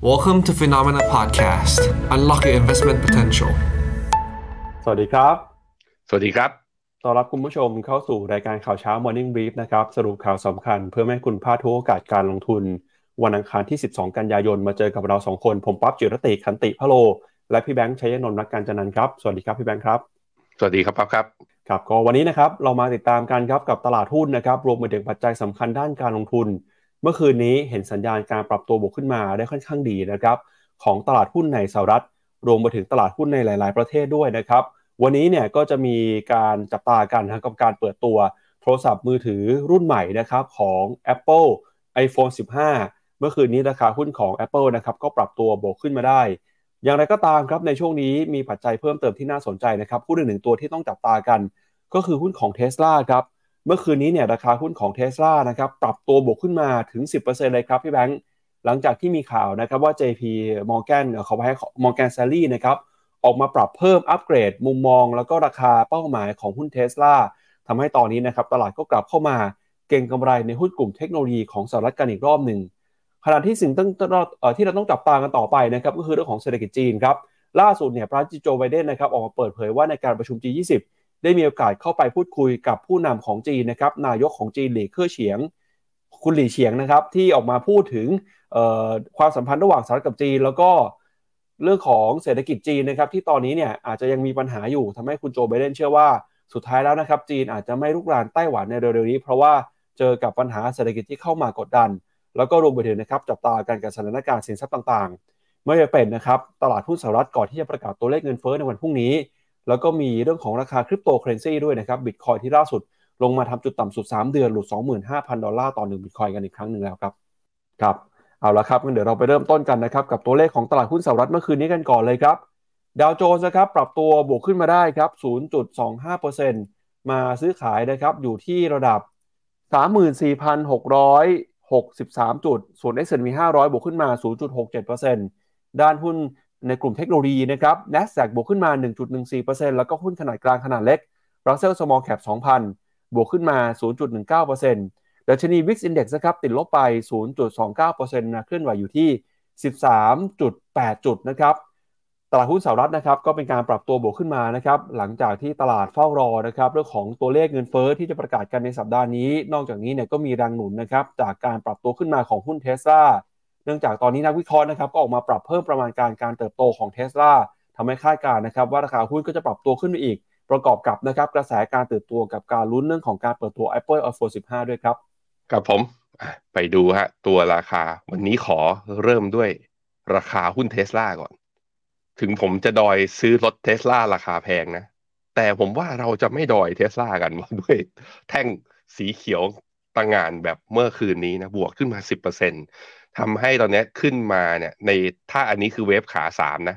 Welcome to Phenomena Podcast. Unlock your investment potential. สวัสดีครับ สวัสดีครับ ต้อนรับคุณผู้ชมเข้าสู่รายการข่าวเช้า Morning Brief นะครับ สรุปข่าวสำคัญเพื่อไม่ให้คุณพลาดทุกโอกาสการลงทุน วันอังคารที่ 12 กันยายน มาเจอกับเราสองคน ผมปั๊บจิรติขันติพะโล และพี่แบงค์ชัยนนท์นักการจันนันท์ครับ สวัสดีครับพี่แบงค์ครับ สวัสดีครับปั๊บครับ ครับ ก็วันนี้นะครับเรามาติดตามกันครับกับตลาดหุ้นนะครับ รวมไปถึงปัจจัยสำคัญด้านการลงทุน เมื่อคืนนี้เห็นสัญญาณการปรับตัวบวกขึ้นมาได้ค่อนข้างดีนะครับของตลาดหุ้นในสหรัฐ รวมไปถึงตลาดหุ้นในหลาย ๆ ประเทศด้วยนะครับ วันนี้เนี่ยก็จะมีการจับตากันนะครับกับการเปิดตัวโทรศัพท์มือถือรุ่นใหม่นะครับของ Apple iPhone 15 เมื่อคืนนี้ราคาหุ้นของ Apple นะครับก็ปรับตัวบวกขึ้นมาได้ อย่างไรก็ตามครับในช่วงนี้มีปัจจัยเพิ่มเติมที่น่าสนใจนะครับหุ้นหนึ่งตัวที่ต้องจับตากัน ก็คือหุ้นของ Tesla ครับ เมื่อคืนนี้เนี่ยราคาหุ้นของ Tesla นะครับปรับตัวบวกขึ้นมาถึง 10%เลยครับพี่แบงค์หลังจากที่มีข่าวนะครับว่า JP Morgan เอ่อเขาให้ Morgan Stanley นะครับออกมาปรับเพิ่มอัปเกรด มุมมอง แล้วก็ราคาเป้าหมายของหุ้น Tesla ทำให้ตอนนี้นะครับตลาดก็กลับเข้ามาเก่งกำไรในหุ้นกลุ่มเทคโนโลยีของสหรัฐกันอีกรอบหนึ่งขณะที่สิ่งต้องที่เราต้องจับตากันต่อไปนะครับก็คือเรื่องของเศรษฐกิจจีนครับล่าสุดเนี่ยประธานาธิบดีโจไบเดนนะครับออกมาเปิดเผยว่าในการประชุม G20 ได้มีโอกาสเข้าไปพูดคุยกับผู้นำของจีนนะครับนายกของจีนหลี่เค่อเฉียง คุณหลี่เฉียงนะครับ ที่ออกมาพูดถึงความสัมพันธ์ระหว่างสหรัฐกับจีน แล้วก็เรื่องของเศรษฐกิจจีนนะครับ ที่ตอนนี้เนี่ยอาจจะยังมีปัญหาอยู่ทำให้คุณโจไบเดนเชื่อว่าสุดท้ายแล้วนะครับ จีนอาจจะไม่ลุกรานไต้หวันในเร็วๆนี้ เพราะว่าเจอกับปัญหาเศรษฐกิจที่เข้ามากดดัน แล้วก็รวมไปถึงนะครับจับตาการกับสถานการณ์สินทรัพย์ต่างๆ ไม่ว่าเป็นนะครับตลาดหุ้นสหรัฐก่อนที่จะประกาศตัวเลขเงินเฟ้อในวันพรุ่งนี้ แล้วก็มีเรื่องของราคาคริปโตเคเรนซีด้วยนะครับบิตคอยที่ล่าสุดลงมาทำจุดต่ำสุด 3 เดือนหลุด 25,000 ดอลลาร์ต่อ1บิตคอยกันอีกครั้งหนึ่งแล้วครับครับเอาละครับงั้นเดี๋ยวเราไปเริ่มต้นกันนะครับกับตัวเลขของตลาดหุ้นสหรัฐเมื่อคืนนี้กันก่อนเลยครับดาวโจนส์นะครับปรับตัวบวกขึ้นมาได้ครับ 0.25%มาซื้อขายนะครับอยู่ที่ระดับ 34,663 จุด ส่วน S&P 500 บวกขึ้นมา 0.67%ด้านหุ้น ในกลุ่มเทคโนโลยีนะครับ NASDAQ บวกขึ้นมา 1.14%แล้วก็หุ้นขนาดกลางขนาดเล็ก Russell Small Cap 2,000 บวกขึ้นมา 0.19%ดัชนี Wix Index นะครับติดลบไป 0.29%นะเคลื่อนไหวอยู่ที่ 13.8 จุดนะครับตลาดหุ้นสหรัฐนะครับก็เป็นการปรับตัวบวกขึ้นมานะครับหลังจากที่ตลาดเฝ้ารอนะครับเรื่องของตัวเลขเงินเฟ้อที่จะประกาศกันในสัปดาห์นี้ นอกจากนี้เนี่ยก็มีแรงหนุนนะครับจากการปรับตัวขึ้นมาของหุ้นเทสลา นื่องจากตอนนี้นักวิเคราะห์นะครับก็ออกมาปรับเพิ่มประมาณการการเติบโตของเทสลาทำให้คาดการณ์นะครับว่าราคาหุ้นก็จะปรับตัวขึ้นไปอีก ประกอบกับนะครับกระแสการตื่นตัวกับการลุ้นเรื่องของการเปิดตัว Apple iPhone 15 ด้วยครับกับผมไปดูฮะตัวราคาวันนี้ขอเริ่มด้วยราคาหุ้นเทสลาก่อน ถึงผมจะดอยซื้อรถเทสลาราคาแพงนะ แต่ผมว่าเราจะไม่ดอยเทสลากันด้วย แท่งสีเขียวต่างงานแบบเมื่อคืนนี้นะ บวกขึ้นมา 10% ทำให้ตอนนี้ขึ้นมาเนี่ยในถ้าอันนี้คือ wave ขาสามนะ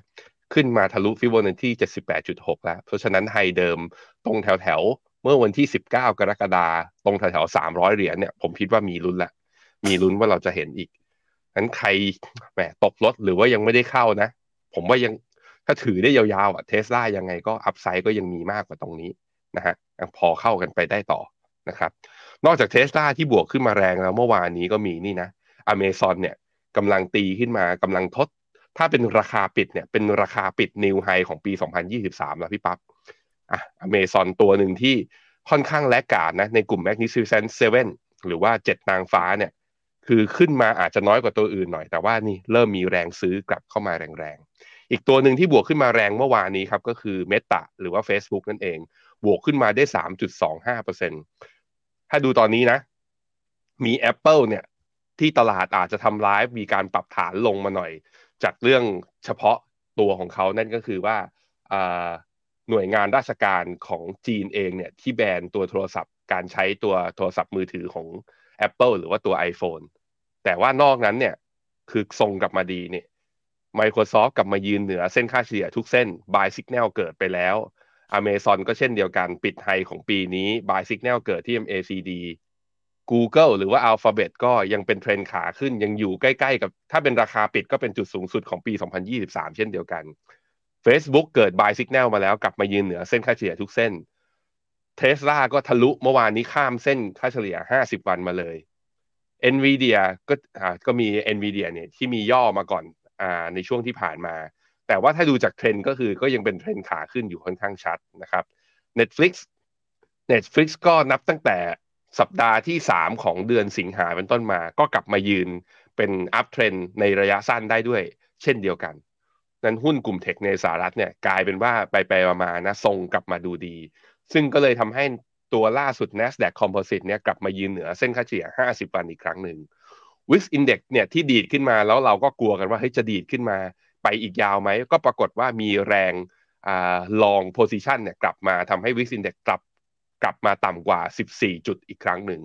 ขึ้นมาทะลุฟิโบนัชชี78.6 แล้ว เพราะฉะนั้น high เดิมตรงแถวแถวเมื่อวันที่ 19 กรกฎาตรงแถวแถว300 เหรียญเนี่ยผมคิดว่ามีลุ้นละ มีลุ้นว่าเราจะเห็นอีกนั้นใครแหมตกรถหรือว่ายังไม่ได้เข้านะ ผมว่ายังถ้าถือได้ยาวๆอะเทสลายังไงก็ upside ก็ยังมีมากกว่าตรงนี้นะฮะพอเข้ากันไปได้ต่อนะครับ นอกจากเทสลาที่บวกขึ้นมาแรงแล้วเมื่อวานนี้ก็มีนี่นะ อเมซอนเนี่ยกำลังตีขึ้นมากำลังทด ถ้าเป็นราคาปิดเนี่ยเป็นราคาปิดนิวไฮของปี 2023 แล้วพี่ปับ๊บอะอเมซอนตัวหนึ่งที่ค่อนข้างแลกกาดนะในกลุ่ม Magnificent Seven หรือว่าเจ็ดนางฟ้าเนี่ยคือขึ้นมาอาจจะน้อยกว่าตัวอื่นหน่อย แต่ว่านี่เริ่มมีแรงซื้อกลับเข้ามาแรงๆ อีกตัวหนึ่งที่บวกขึ้นมาแรงเมื่อวานนี้ครับก็คือ Meta หรือว่า Facebook นั่นเอง บวกขึ้นมาได้ 3.25%ถ้าดูตอนนี้นะ มี Apple เนี่ย ที่ตลาดอาจจะทำร้ายมีการปรับฐานลงมาหน่อย จากเรื่องเฉพาะตัวของเขานั่นก็คือว่าหน่วยงานราชการของจีนเองเนี่ยที่แบนตัวโทรศัพท์ การใช้ตัวโทรศัพท์มือถือของ Apple หรือว่าตัว iPhone แต่ว่านอกนั้นเนี่ยคือทรงกลับมาดีเนี่ย Microsoft กลับมายืนเหนือเส้นค่าเฉลี่ยทุกเส้น Buy Signal เกิดไปแล้ว Amazon ก็เช่นเดียวกันปิดไฮของปีนี้ Buy Signal เกิดที่ MACD Google หรือว่า Alphabet ก็ยังเป็นเทรนขาขึ้นยังอยู่ใกล้ๆกับ ถ้าเป็นราคาปิดก็เป็นจุดสูงสุดของปี 2023 เช่นเดียวกัน Facebook เกิด buy signal มาแล้วกลับมายืนเหนือเส้นค่าเฉลี่ยทุกเส้น Tesla ก็ทะลุเมื่อวานนี้ข้ามเส้นค่าเฉลี่ย 50 วันมาเลย Nvidia ก็อ่าก็มี Nvidia เนี่ยที่มีย่อมาก่อนอ่าในช่วงที่ผ่านมา แต่ว่าถ้าดูจากเทรนก็คือก็ยังเป็นเทรนขาขึ้นอยู่ค่อนข้างชัดนะครับ Netflix Netflix ก็นับตั้งแต่ สัปดาห์ที่ 3 ของเดือนสิงหาเป็นต้นมา ก็กลับมายืนเป็น uptrend ในระยะสั้นได้ด้วย เช่นเดียวกันนั้นหุ้นกลุ่ม tech ในสหรัฐเนี่ยกลายเป็นว่าไปไปมาๆนะทรงกลับมาดูดี ซึ่งก็เลยทำให้ตัวล่าสุด NASDAQ Composite เนี่ยกลับมายืนเหนือเส้นค่าเฉลี่ย 50 วันอีกครั้งหนึ่ง VIX Index เนี่ยที่ดีดขึ้นมาแล้วเราก็กลัวกันว่าเฮ้ยจะดีดขึ้นมาไปอีกยาวไหม ก็ปรากฏว่ามีแรงอ่า long position เนี่ยกลับมาทำให้ VIX Index กลับ กลับมาต่ำกว่า 14 จุดอีกครั้งหนึ่ง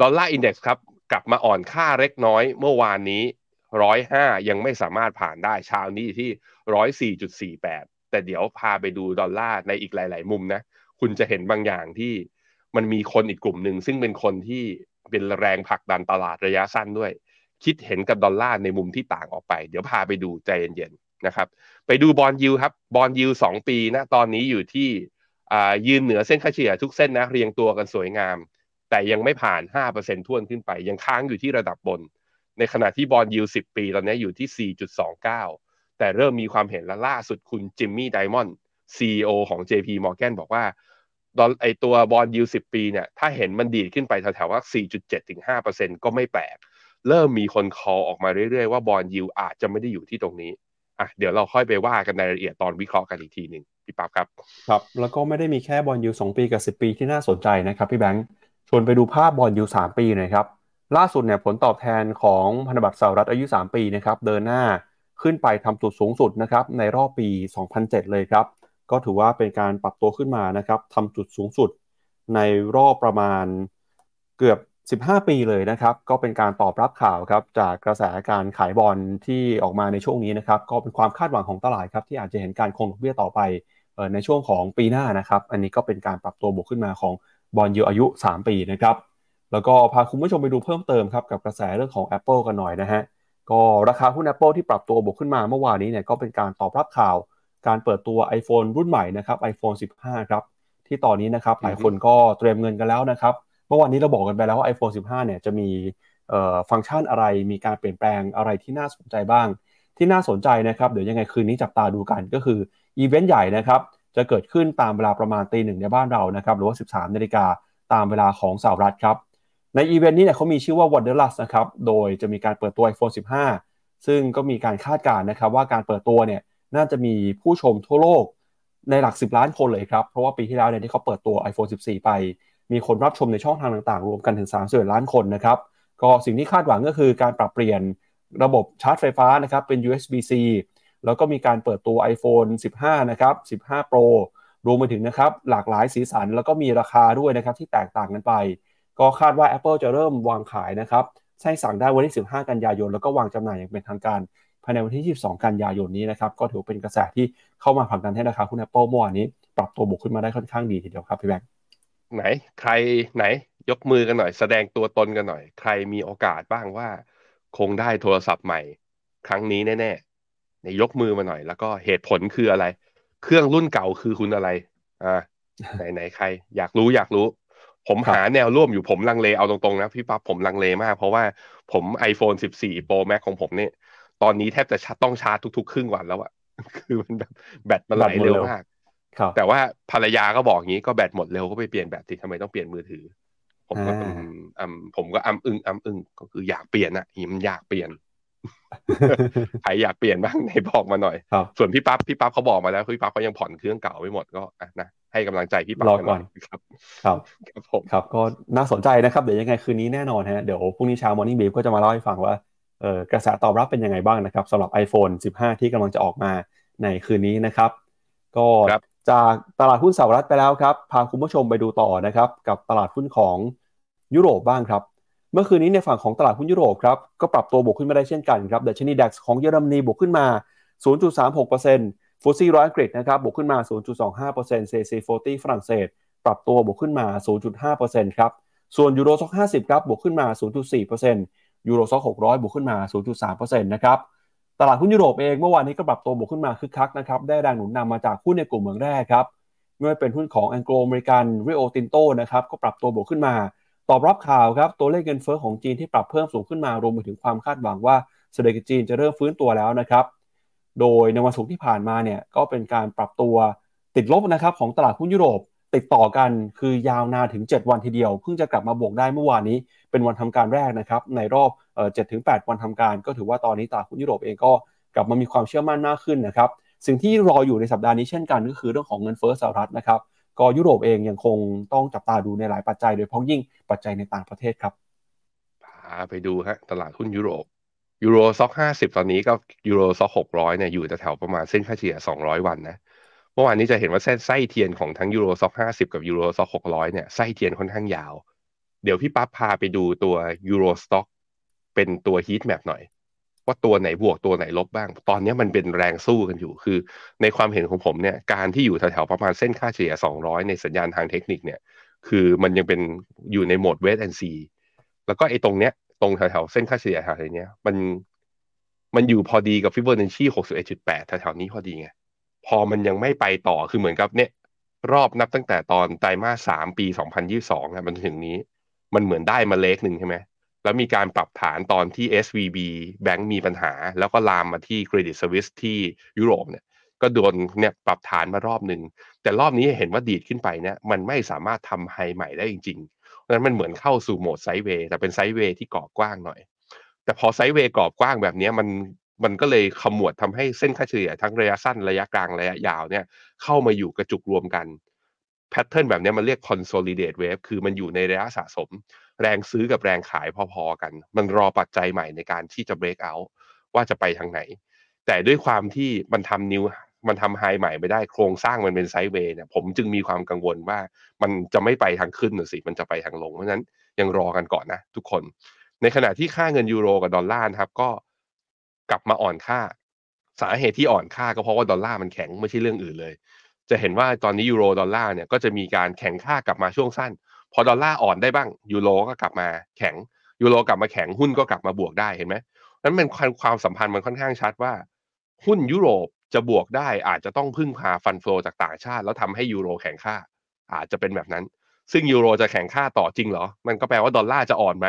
Dollar Index ครับ กลับมาอ่อนค่าเล็กน้อยเมื่อวานนี้ร้อยห้ายังไม่สามารถผ่านได้เช้านี้ที่ร้อยสี่จุดสี่แต่เดี๋ยวพาไปดูดอลลาร์ในอีกหลาย ๆ มุมนะ คุณจะเห็นบางอย่างที่มันมีคนอีกกลุ่มหนึ่ง ซึ่งเป็นคนที่เป็นแรงผลักดันตลาดระยะสั้นด้วย คิดเห็นกับดอลลาร์ในมุมที่ต่างออกไป เดี๋ยวพาไปดูใจเย็นๆนะครับ ไปดู bond yield ครับ bond yield สองปีนะตอนนี้อยู่ที่ ยืนเหนือเส้นค่าเฉลี่ยทุกเส้นนะเรียงตัวกันสวยงาม แต่ยังไม่ผ่าน 5%ถ้วนขึ้นไป ยังค้างอยู่ที่ระดับบน ในขณะที่ bond yield 10ปีตอนนี้อยู่ที่ 4.29 แต่เริ่มมีความเห็นและล่าสุดคุณจิมมี่ไดมอนด์ CEO ของ JP Morgan บอกว่าดอลไอตัวบอลยู10ปีเนี่ยถ้าเห็นมันดีดขึ้นไปแถวๆว่า 4.7ถึง5%ก็ไม่แปลก เริ่มมีคนคอออกมาเรื่อยๆว่าบอลยูอาจจะไม่ได้อยู่ที่ตรงนี้ อะเดี๋ยวเราค่อยไปว่ากันในรายละเอียดตอนวิเคราะห์กันอีกทีหนึ่งพี่ปั๊บครับครับ แล้วก็ไม่ได้มีแค่บอลยูสองปีกับ10ปีที่น่าสนใจนะครับพี่แบงค์ชวนไปดูภาพบอลยูสามปีหน่อยครับล่าสุดเนี่ยผลตอบแทนของพันธบัตรสหรัฐอายุ 3 ปีนะครับเดินหน้าขึ้นไปทำจุดสูงสุดนะครับในรอบปี 2007 เลยครับ ก็ถือว่าเป็นการปรับตัวขึ้นมานะครับทำจุดสูงสุดในรอบประมาณเกือบ 15 ปีเลยนะครับ ก็เป็นการตอบรับข่าวครับจากกระแสการขายบอลที่ออกมาในช่วงนี้นะครับ ก็เป็นความคาดหวังของตลาดครับ ที่อาจจะเห็นการคงดอกเบี้ยต่อไปในช่วงของปีหน้านะครับ อันนี้ก็เป็นการปรับตัวบวกขึ้นมาของบอลยูอายุ 3 ปีนะครับ แล้วก็พาคุณผู้ชมไปดูเพิ่มเติมครับกับกระแสเรื่องของ Apple กันหน่อยนะฮะก็ราคาหุ้น Apple ที่ปรับตัวบวกขึ้นมาเมื่อวานนี้เนี่ยก็เป็นการตอบรับข่าว การเปิดตัว iPhone รุ่นใหม่นะครับ iPhone 15 ครับที่ตอนนี้นะครับหลายคนก็เตรียมเงินกันแล้วนะครับ เมื่อวานนี้เราบอกกันไปแล้วว่า iPhone 15 เนี่ยจะมีฟังก์ชันอะไร มีการเปลี่ยนแปลงอะไรที่น่าสนใจบ้าง ที่น่าสนใจนะครับ เดี๋ยวยังไงคืนนี้จับตาดูกันก็คืออีเวนต์ใหญ่นะครับ จะเกิดขึ้นตามเวลาประมาณตีหนึ่งในบ้านเรานะครับ หรือว่า 13นาฬิกาตามเวลาของสหรัฐครับ ในอีเวนต์นี้เนี่ยเขามีชื่อว่า Wanderlust นะครับ โดยจะมีการเปิดตัว iPhone 15 ซึ่งก็มีการคาดการณ์นะครับ ว่าการเปิดตัวเนี่ยน่าจะมีผู้ชมทั่วโลกในหลัก 10 ล้านคนเลยครับ เพราะว่าปีที่แล้วเนี่ยที่เขาเปิดตัว iPhone 14 ไป มีคนรับชมในช่องทางต่างๆ รวมกันถึง3 1ล้านคนนะครับก็สิ่งที่คาดหวังก็คือการปรับเปลี่ยนระบบชาร์จไฟฟ้านะครับเป็น USB-C แล้วก็มีการเปิดตัว iPhone 15 นะครับ 15 Pro รวมไปถึงนะครับหลากหลายสีสันแล้วก็มีราคาด้วยนะครับที่แตกต่างกันไป ก็คาดว่า Apple จะเริ่มวางขายนะครับใช้สั่งได้วันที่ 15 กันยายน แล้วก็วางจำหน่ายอย่างเป็นทางการภายในวันที่ 22 กันยายนนี้นะครับก็ถือเป็นกระแสที่เข้ามาผลักดันให้ราคาหุ้น Apple เมื่อวานนี้ ปรับตัวบวกขึ้นมาได้ค่อนข้างดีทีเดียวครับพี่แบงค์ ไหน ใครไหน ยกมือกันหน่อย แสดงตัวตนกันหน่อย ใครมีโอกาสบ้างว่า คงได้โทรศัพท์ใหม่ ครั้งนี้แน่ๆไหนยกมือมาหน่อย แล้วก็เหตุผลคืออะไร เครื่องรุ่นเก่าคือคุณอะไร อ่า ไหนไหนใคร อยากรู้อยากรู้ ผมหาแนวร่วมอยู่ผมลังเลเอาตรงๆนะพี่ปั๊บผมลังเลมาก เพราะว่าผม iPhone 14 Pro Max ของผมเนี่ยตอนนี้แทบจะชาร์จต้องชาร์จทุกๆ ครึ่งวันแล้วอะคือมันแบบแบตมันไหลเร็วมากครับ แต่ว่าภรรยาก็บอกงี้ก็แบตหมดเร็วก็ไปเปลี่ยนแบตสิทำไมต้องเปลี่ยนมือถือ ผมก็อ่าอืมอืมผมก็อ้ำอึ้งอ้ำอึ้งก็คืออยากเปลี่ยนอะมันอยากเปลี่ยนใครอยากเปลี่ยนบ้างไหนบอกมาหน่อยครับส่วนพี่ปั๊บพี่ปั๊บเขาบอกมาแล้วพี่ปั๊บเขายังผ่อนเครื่องเก่าไม่หมดก็อะนะให้กำลังใจพี่ปั๊บรอกันหน่อยก่อนครับ ครับครับผมครับก็น่าสนใจนะครับ เดี๋ยวยังไงคืนนี้แน่นอนฮะเดี๋ยวพรุ่งนี้เช้า Morning Brief ก็จะมาเล่าให้ฟังว่าเอ่อกระแสตอบรับเป็นยังไงบ้างนะครับสำหรับ iPhone 15 ที่กำลังจะออกมาในคืนนี้นะครับ ก็ครับ จากตลาดหุ้นสหรัฐไปแล้วครับ พาคุณผู้ชมไปดูต่อนะครับกับตลาดหุ้นของยุโรปบ้างครับ เมื่อคืนนี้ในฝั่งของตลาดหุ้นยุโรปครับก็ปรับตัวบวกขึ้นมาได้เช่นกันครับดัชนีดัคของเยอรมนีบวกขึ้นมา 0.36%ฟุตซี่ร้อยอังกฤษนะครับบวกขึ้นมา 0.25% CAC 40 ฝรั่งเศส ปรับตัวบวกขึ้นมา 0.5%ครับ ส่วนยูโรซ็อก50 ครับบวกขึ้นมา 0.4%ยูโรซ็อก600 บวกขึ้นมา 0.3%นะครับ ตลาดหุ้นยุโรปเองเมื่อวานนี้ก็ปรับตัวบวกขึ้นมาคึกคักนะครับได้แรงหนุนนำมาจากหุ้นในกลุ่มเมืองแรกครับไม่ว่าเป็นหุ้นของ a n g l o อเมริกันริโอตินโตนะครับก็ปรับตัวบวกขึ้นมา ตอบรับข่าวครับตัวเลขเงินเฟ้อของจีนที่ปรับเพิ่มสูงขึ้นมารวมไปถึงความคาดหวังว่าเศรษฐกิจจีนจะเริ่มฟื้นตัวแล้วนะครับ โดยในวันศุกร์ที่ผ่านมาเนี่ยก็เป็นการปรับตัวติดลบนะครับของตลาดหุ้นยุโรป ติดต่อกันคือยาวนานถึง 7 วันทีเดียว เพิ่งจะกลับมาบวกได้เมื่อวานนี้ เป็นวันทำการแรกนะครับในรอบ เจ็ดถึงแปดวันทำการ ก็ถือว่าตอนนี้ตลาดหุ้นยุโรปเองก็กลับมามีความเชื่อมั่นมากขึ้นนะครับสิ่งที่รออยู่ในสัปดาห์นี้เช่นกันก็คือเรื่องของเงินเฟ้อสหรัฐนะครับก็ยุโรปเองยังคงต้องจับตาดูในหลายปัจจัย โดยเฉพาะยิ่งปัจจัยในต่างประเทศครับพาไปดูฮะตลาดหุ้นยุโรป Euro Stoxx ห้าสิบตอนนี้ก็ Euro Stoxx หกร้อยเนี่ยอยู่แถวประมาณเส้นค่าเฉลี่ยสองร้อยวันนะเมื่อวานนี้จะเห็นว่าเส้นไส้เทียนของทั้ง Euro Stoxx ห้าสิบกับ Euro Stoxx หกร้อยเนี่ยไส้เทียนค่อนข้างยาว เดี๋ยวพี่ปั๊บพาไปดูตัว Euro Stoxx เป็นตัว heat map หน่อย ว่าตัวไหนบวกตัวไหนลบบ้าง ตอนนี้มันเป็นแรงสู้กันอยู่ คือ ในความเห็นของผมเนี่ยการที่อยู่แถวๆประมาณเส้นค่าเฉลี่ย 200 ในสัญญาณทางเทคนิคเนี่ย คือมันยังเป็นอยู่ในโหมด wait and see แล้วก็ไอ้ตรงเนี้ยตรงแถวๆเส้นค่าเฉลี่ยแถวเนี้ยมันมันอยู่พอดีกับฟิเบอร์นัชชี61.8แถวๆนี้พอดีไง พอมันยังไม่ไปต่อคือเหมือนกับเนี่ย รอบนับตั้งแต่ตอนไตรมาสสามปี2022นะมันถึงนี้ มันเหมือนได้มาเล็กหนึ่งใช่ไหม แล้วมีการปรับฐานตอนที่ SVB แบงก์มีปัญหา แล้วก็ลามมาที่ Credit Suisse ที่ยุโรปเนี่ยก็โดนเนี่ยปรับฐานมารอบหนึ่ง แต่รอบนี้เห็นว่าดีดขึ้นไปเนี่ยมันไม่สามารถทำไฮใหม่ได้จริงๆเพราะฉะนั้นมันเหมือนเข้าสู่โหมดไซด์เวย์แต่เป็นไซด์เวย์ที่กรอบกว้างหน่อย แต่พอไซด์เวย์กรอบกว้างแบบนี้มันมันก็เลยขมวดทำให้เส้นค่าเฉลี่ยทั้งระยะสั้นระยะกลางระยะยาวเนี่ยเข้ามาอยู่กระจุกรวมกัน แพทเทิร์นแบบนี้มันเรียก consolidate wave คือมันอยู่ในระยะสะสม แรงซื้อกับแรงขายพอๆกัน มันรอปัจจัยใหม่ในการที่จะ break out ว่าจะไปทางไหน แต่ด้วยความที่มันทำนิวมันทำไฮใหม่ไม่ได้โครงสร้างมันเป็นไซด์เวย์เนี่ยผมจึงมีความกังวลว่ามันจะไม่ไปทางขึ้นหรือสิ มันจะไปทางลง เพราะฉะนั้นยังรอกันก่อนนะทุกคน ในขณะที่ค่าเงินยูโรกับดอลลาร์ครับก็กลับมาอ่อนค่า สาเหตุที่อ่อนค่าก็เพราะว่าดอลลาร์มันแข็งไม่ใช่เรื่องอื่นเลย จะเห็นว่าตอนนี้ยูโรดอลลาร์เนี่ยก็จะมีการแข็งค่ากลับมาช่วงสั้น พอดอลลาร์อ่อนได้บ้างยูโรก็กลับมาแข็งยูโรกลับมาแข็งหุ้นก็กลับมาบวกได้เห็นไหมนั้นเป็นความสัมพันธ์มันค่อนข้างชัดว่า หุ้นยุโรปจะบวกได้อาจจะต้องพึ่งพา fund flow จากต่างชาติ แล้วทำให้ยูโรแข็งค่า อาจจะเป็นแบบนั้น ซึ่งยูโรจะแข็งค่าต่อจริงเหรอ มันก็แปลว่าดอลลาร์จะอ่อนไหม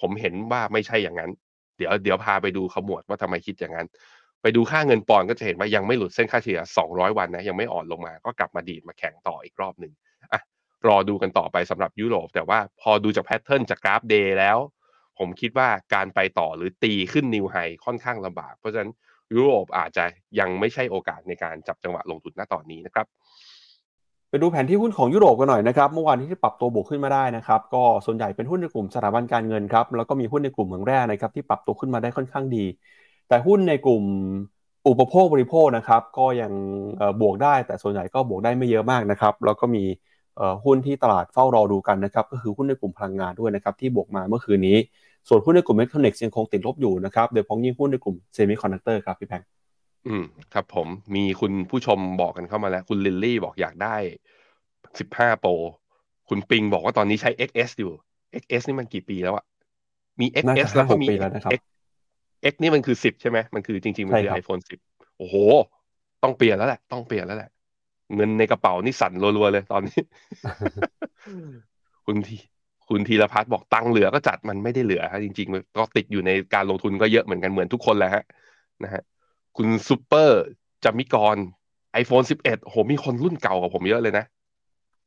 ผมเห็นว่าไม่ใช่อย่างนั้น เดี๋ยวเดี๋ยวพาไปดูขมวดว่าทำไมคิดอย่างนั้น ไปดูค่าเงินปอนด์ก็จะเห็นว่ายังไม่หลุดเส้นค่าเฉลี่ย 200 วันนะยังไม่อ่อนลงมา ก็กลับมาดีดมาแข็งต่ออีกรอบหนึ่งอะรอดูกันต่อไปสำหรับยุโรป แต่ว่าพอดูจาก pattern จากกราฟ day แล้ว ผมคิดว่าการไปต่อหรือตีขึ้น new high ค่อนข้างลำบาก เพราะฉะนั้นยุโรปอาจจะยังไม่ใช่โอกาสในการจับจังหวะลงทุนณตอนนี้นะครับไปดูแผนที่หุ้นของยุโรปกันหน่อยนะครับ เมื่อวานที่ปรับตัวบวกขึ้นมาได้นะครับ ก็ส่วนใหญ่เป็นหุ้นในกลุ่มสถาบันการเงินครับ แล้วก็มีหุ้นในกลุ่มเหมืองแร่นะครับที่ปรับตัวขึ้นมาได้ค่อนข้างดี แต่หุ้นในกลุ่มอุปโภคบริโภคนะครับก็ยังบวกได้แต่ส่วนใหญ่ก็บวกได้ไม่เยอะมากนะครับแล้วก็มีหุ้นที่ตลาดเฝ้ารอดูกันนะครับก็คือหุ้นในกลุ่มพลังงานด้วยนะครับที่บวกมาเมื่อคืนนี้ ส่วนหุ้นในกลุ่มอิเล็กทรอนิกส์ยังคงติดลบอยู่นะครับโดยเฉพาะยิ่งหุ้นในกลุ่มเซมิคอนดักเตอร์ครับพี่แพงอืมครับผมมีคุณผู้ชมบอกกันเข้ามาแล้ว คุณลิลลี่บอกอยากได้สิบห้า Pro คุณปิงบอกว่าตอนนี้ใช้ XS อยู่ XS นี่มันกี่ปีแล้วอะมี XS แล้วก็มี X X นี่มันคือสิบใช่ไหมมันคือจริงๆ มันคือ iPhone สิบโอ้โห ต้องเปลี่ยนแล้วแหละ ต้องเปลี่ยนแล้วแหละ เงินในกระเป๋านี่สั่นรัวๆเลยตอนนี้ คุณทีคุณธีรพัฒน์บอกตังเหลือก็จัดมันไม่ได้เหลือฮะจริงๆก็ติดอยู่ในการลงทุนก็เยอะเหมือนกันเหมือนทุกคนแหละฮะนะฮะคุณซูเปอร์จามิกร iPhone 11โหมีคนรุ่นเก่ากับผมเยอะเลยนะ